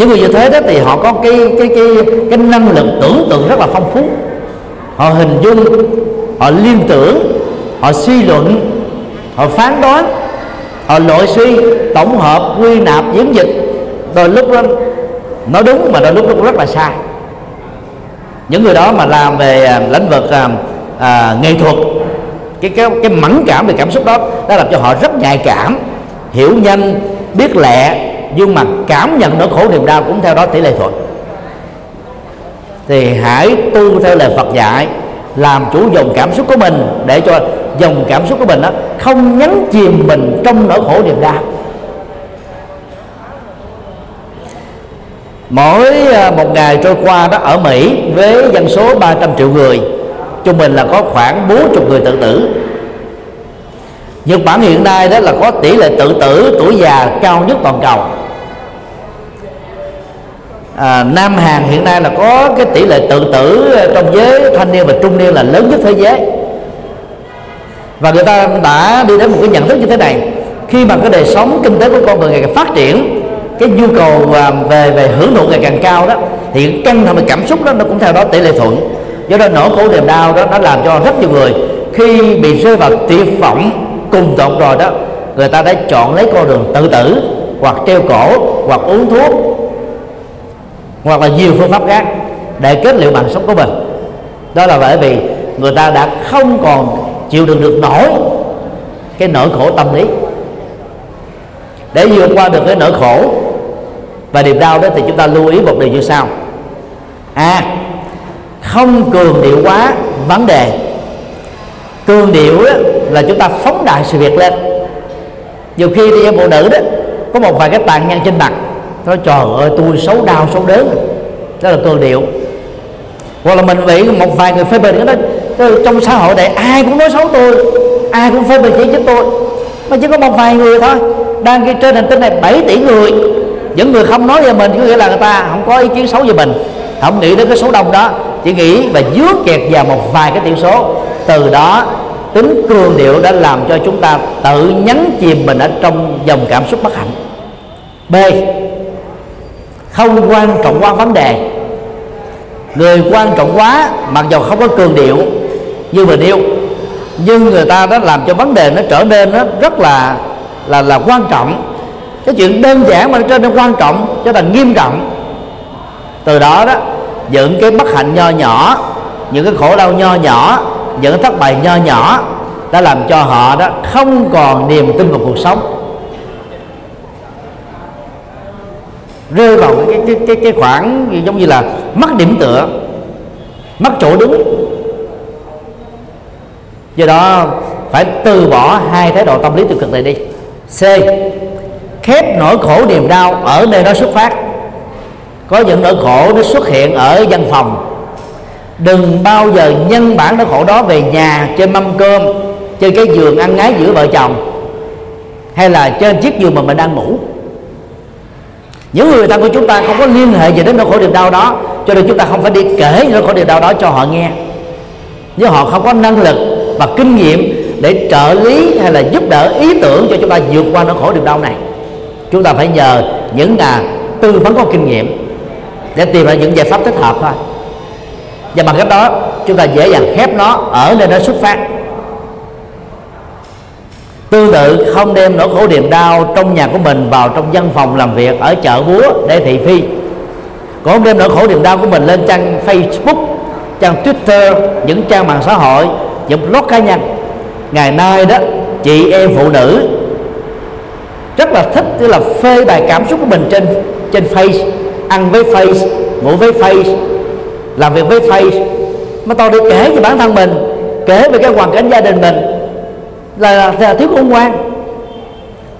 những người như thế đó thì họ có cái cái cái cái năng lực tưởng tượng rất là phong phú. Họ hình dung họ liên tưởng họ suy luận họ phán đoán họ nội suy tổng hợp quy nạp diễn dịch. Đôi lúc đó nó đúng mà đôi lúc nó cũng rất là sai. Những người đó mà làm về à, lĩnh vực à, à, nghệ thuật cái cái cái mẫn cảm về cảm xúc đó đã làm cho họ rất nhạy cảm hiểu nhanh biết lẹ nhưng mà cảm nhận nỗi khổ niềm đau cũng theo đó tỷ lệ thuận. Thì hãy tu theo lời Phật dạy, làm chủ dòng cảm xúc của mình để cho dòng cảm xúc của mình đó không nhấn chìm mình trong nỗi khổ niềm đau. Mỗi à, một ngày trôi qua đó ở Mỹ với dân số 300 triệu người, trung bình là có khoảng 40 người tự tử. Nhật Bản hiện nay đó là có tỷ lệ tự tử tuổi già cao nhất toàn cầu à, Nam Hàn hiện nay là có cái tỷ lệ tự tử trong giới thanh niên và trung niên là lớn nhất thế giới. Và người ta đã đi đến một cái nhận thức như thế này. Khi mà cái đời sống kinh tế của con người ngày càng phát triển cái nhu cầu à, về về hưởng thụ ngày càng cao đó thì căng thẳng về cảm xúc đó nó cũng theo đó tỷ lệ thuận. Do đó nỗi khổ niềm đau đó nó làm cho rất nhiều người khi bị rơi vào tuyệt vọng cùng tột rồi đó người ta đã chọn lấy con đường tự tử hoặc treo cổ hoặc uống thuốc hoặc là nhiều phương pháp khác để kết liễu mạng sống của mình. Đó là bởi vì người ta đã không còn chịu đựng được nổi cái nỗi khổ tâm lý. Để vượt qua được cái nỗi khổ và niềm đau đó thì chúng ta lưu ý một điều như sau. A à, không cường điệu quá vấn đề. Cường điệu đó là chúng ta phóng đại sự việc lên. Nhiều khi đi em phụ nữ đó có một vài cái tàn nhang trên mặt nói, trời ơi, tôi xấu đau, xấu đớn. Đó là cơ điệu. Hoặc là mình bị một vài người phê bình đó trong xã hội này ai cũng nói xấu tôi, ai cũng phê bình chỉ trích tôi. Mà chỉ có một vài người thôi. Đang ghi trên hành tinh này 7 tỷ người. Những người không nói về mình có nghĩa là người ta không có ý kiến xấu về mình, không nghĩ đến cái số đông đó, chỉ nghĩ và dướng kẹt vào một vài cái tiểu số. Từ đó, tính cường điệu đã làm cho chúng ta tự nhấn chìm mình ở trong dòng cảm xúc bất hạnh. B không quan trọng quá vấn đề. Người quan trọng quá, mặc dù không có cường điệu, như mình yêu nhưng người ta đã làm cho vấn đề nó trở nên nó rất là là là quan trọng. Cái chuyện đơn giản mà nó trở nên quan trọng, cho thành nghiêm trọng. Từ đó đó, những cái bất hạnh nho nhỏ, những cái khổ đau nho nhỏ, những cái thất bại nho nhỏ đã làm cho họ đó không còn niềm tin vào cuộc sống. Rơi vào cái cái cái, cái khoảng giống như là mất điểm tựa mất chỗ đứng. Do đó phải từ bỏ hai thái độ tâm lý tiêu cực này đi. C. Khép nỗi khổ niềm đau ở nơi nó xuất phát. Có những nỗi khổ nó xuất hiện ở văn phòng. Đừng bao giờ nhân bản nỗi khổ đó về nhà trên mâm cơm trên cái giường ăn ngái giữa vợ chồng hay là trên chiếc giường mà mình đang ngủ những người thân của chúng ta không có liên hệ gì đến nỗi khổ niềm đau đó, cho nên chúng ta không phải đi kể nỗi khổ niềm đau đó cho họ nghe. Nếu họ không có năng lực và kinh nghiệm để trợ lý hay là giúp đỡ ý tưởng cho chúng ta vượt qua nỗi khổ niềm đau này, chúng ta phải nhờ những nhà tư vấn có kinh nghiệm để tìm ra những giải pháp thích hợp thôi. Và bằng cách đó, chúng ta dễ dàng khép nó ở nơi nó xuất phát tương tự không đem nỗi khổ niềm đau trong nhà của mình vào trong văn phòng làm việc ở chợ búa để thị phi. Cũng không đem nỗi khổ niềm đau của mình lên trang facebook, trang twitter, những trang mạng xã hội, những blog cá nhân. Ngày nay đó, chị em phụ nữ rất là thích, tức là phê bài cảm xúc của mình trên trên face, ăn với face, ngủ với face, làm việc với face. Mà tôi đi kể về bản thân mình, kể về cái hoàn cảnh gia đình mình là, là thiếu khôn ngoan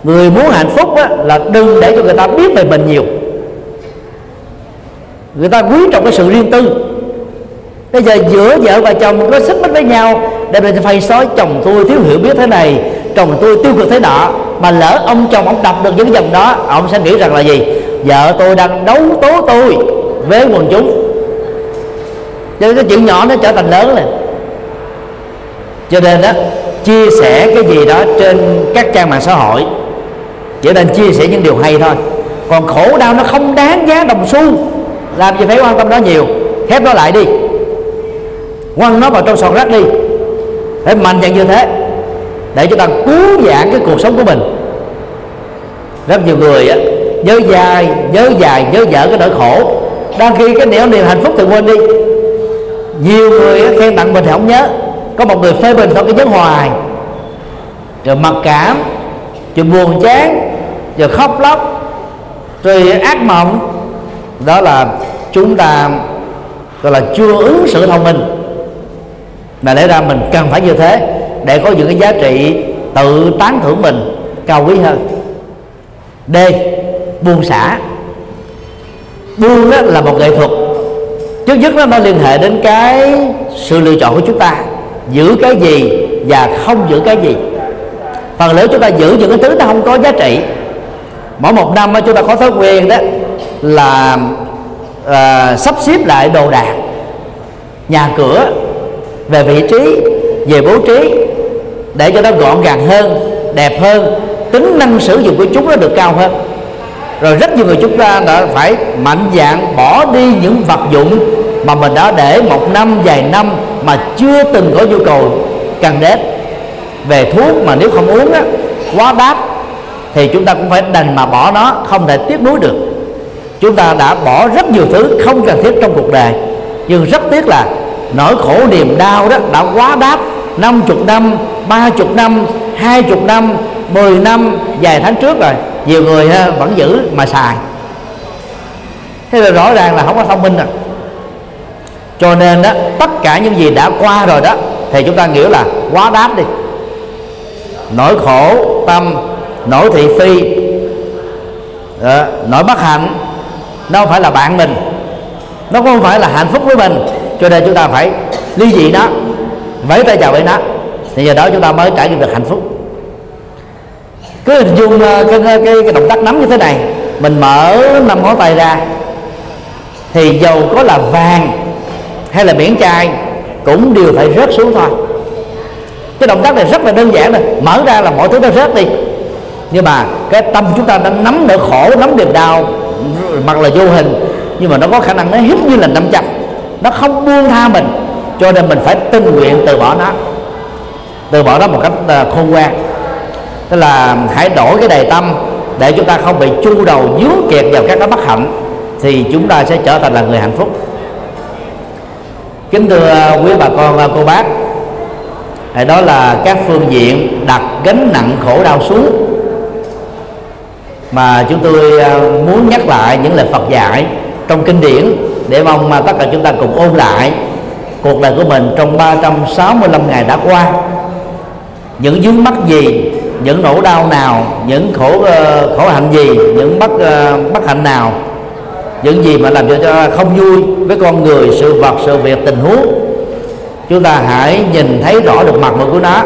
người muốn hạnh phúc á, là đừng để cho người ta biết về mình nhiều. Người ta quý trọng cái sự riêng tư. Bây giờ giữa vợ và chồng có xích mích với nhau để mình phải xói chồng tôi thiếu hiểu biết thế này chồng tôi tiêu cực thế nọ mà lỡ ông chồng ông đọc được những dòng đó ông sẽ nghĩ rằng là gì? Vợ tôi đang đấu tố tôi với quần chúng. Cho nên cái chuyện nhỏ nó trở thành lớn này cho nên đó chia sẻ cái gì đó trên các trang mạng xã hội. Chỉ nên chia sẻ những điều hay thôi. Còn khổ đau nó không đáng giá đồng xu. Làm gì phải quan tâm đó nhiều. Khép nó lại đi. Quăng nó vào trong sòn rác đi. Phải mạnh dạn như thế để chúng ta cứu vãn cái cuộc sống của mình. Rất nhiều người á nhớ dài nhớ dài nhớ dở cái nỗi khổ. Đang khi cái nẻo niềm hạnh phúc thì quên đi. Nhiều người á, khen tặng mình thì không nhớ có một người phê bình thôi cái vấn hoài. Rồi mặc cảm, rồi buồn chán, rồi khóc lóc, rồi ác mộng. Đó là chúng ta, gọi là chưa ứng sự thông minh. Mà lẽ ra mình cần phải như thế để có những cái giá trị tự tán thưởng mình cao quý hơn. D. Buông xả. Buông đó là một nghệ thuật. Trước nhất nó nó liên hệ đến cái sự lựa chọn của chúng ta giữ cái gì và không giữ cái gì. Phần lớn chúng ta giữ những cái thứ nó không có giá trị. Mỗi một năm chúng ta có thói quen đó là à, sắp xếp lại đồ đạc nhà cửa về vị trí về bố trí để cho nó gọn gàng hơn đẹp hơn tính năng sử dụng của chúng nó được cao hơn. Rồi rất nhiều người chúng ta đã phải mạnh dạn bỏ đi những vật dụng mà mình đã để một năm vài năm mà chưa từng có nhu cầu cần đến về thuốc mà nếu không uống á, quá đắt thì chúng ta cũng phải đành mà bỏ nó không thể tiếp nối được. Chúng ta đã bỏ rất nhiều thứ không cần thiết trong cuộc đời nhưng rất tiếc là nỗi khổ niềm đau đó đã quá đáp 50 năm 30 năm 20 năm 10 năm vài tháng trước rồi nhiều người vẫn giữ mà xài. Thế là rõ ràng là không có thông minh rồi cho nên đó tất cả những gì đã qua rồi đó thì chúng ta nghĩ là quá đáp đi. Nỗi khổ tâm nỗi thị phi đó, nỗi bất hạnh nó không phải là bạn mình nó không phải là hạnh phúc với mình. Cho nên chúng ta phải ly dị nó vẫy tay chào với nó thì giờ đó chúng ta mới trải nghiệm được hạnh phúc. Cứ hình dung ờ, cái, cái, cái động tác nắm như thế này mình mở năm ngón tay ra thì dầu có là vàng hay là miễn chai cũng đều phải rớt xuống thôi. Cái động tác này rất là đơn giản này mở ra là mọi thứ nó rớt đi. Nhưng mà cái tâm chúng ta đã nắm nỗi khổ nắm niềm đau mặc là vô hình nhưng mà nó có khả năng nó hiếp như là năm chặt, nó không buông tha mình cho nên mình phải tình nguyện từ bỏ nó từ bỏ nó một cách à, khôn ngoan. Tức là hãy đổi cái đề tâm để chúng ta không bị chu đầu dướng kẹt vào các cái bất hạnh thì chúng ta sẽ trở thành là người hạnh phúc kính thưa à, quý bà con và cô bác. Đó là các phương diện đặt gánh nặng khổ đau xuống. Mà chúng tôi à, muốn nhắc lại những lời Phật dạy trong kinh điển để mong mà tất cả chúng ta cùng ôn lại cuộc đời của mình trong 365 ngày đã qua. Những vướng mắc gì, những nỗi đau nào, những khổ ờ, khổ hạnh gì, những bất ờ, bất hạnh nào những gì mà làm cho ta không vui với con người sự vật sự việc tình huống chúng ta hãy nhìn thấy rõ được mặt của nó.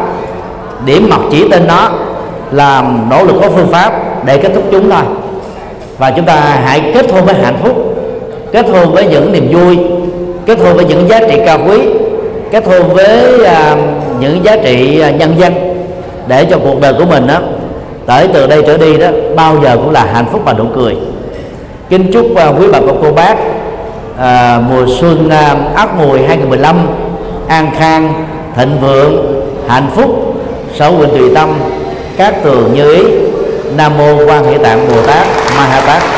Điểm mặt chỉ tên nó làm nỗ lực có phương pháp để kết thúc chúng thôi. Và chúng ta hãy kết hôn với hạnh phúc kết hôn với những niềm vui kết hôn với những giá trị cao quý kết hôn với uh, những giá trị uh, nhân dân để cho cuộc đời của mình đó tới từ đây trở đi đó bao giờ cũng là hạnh phúc và nụ cười kính chúc uh, quý bà con cô bác uh, mùa xuân à, uh, ất mùi 2015 an khang thịnh vượng hạnh phúc sở quyền tùy tâm các tường như ý nam mô quan hệ tạng bồ tát ma ha tát.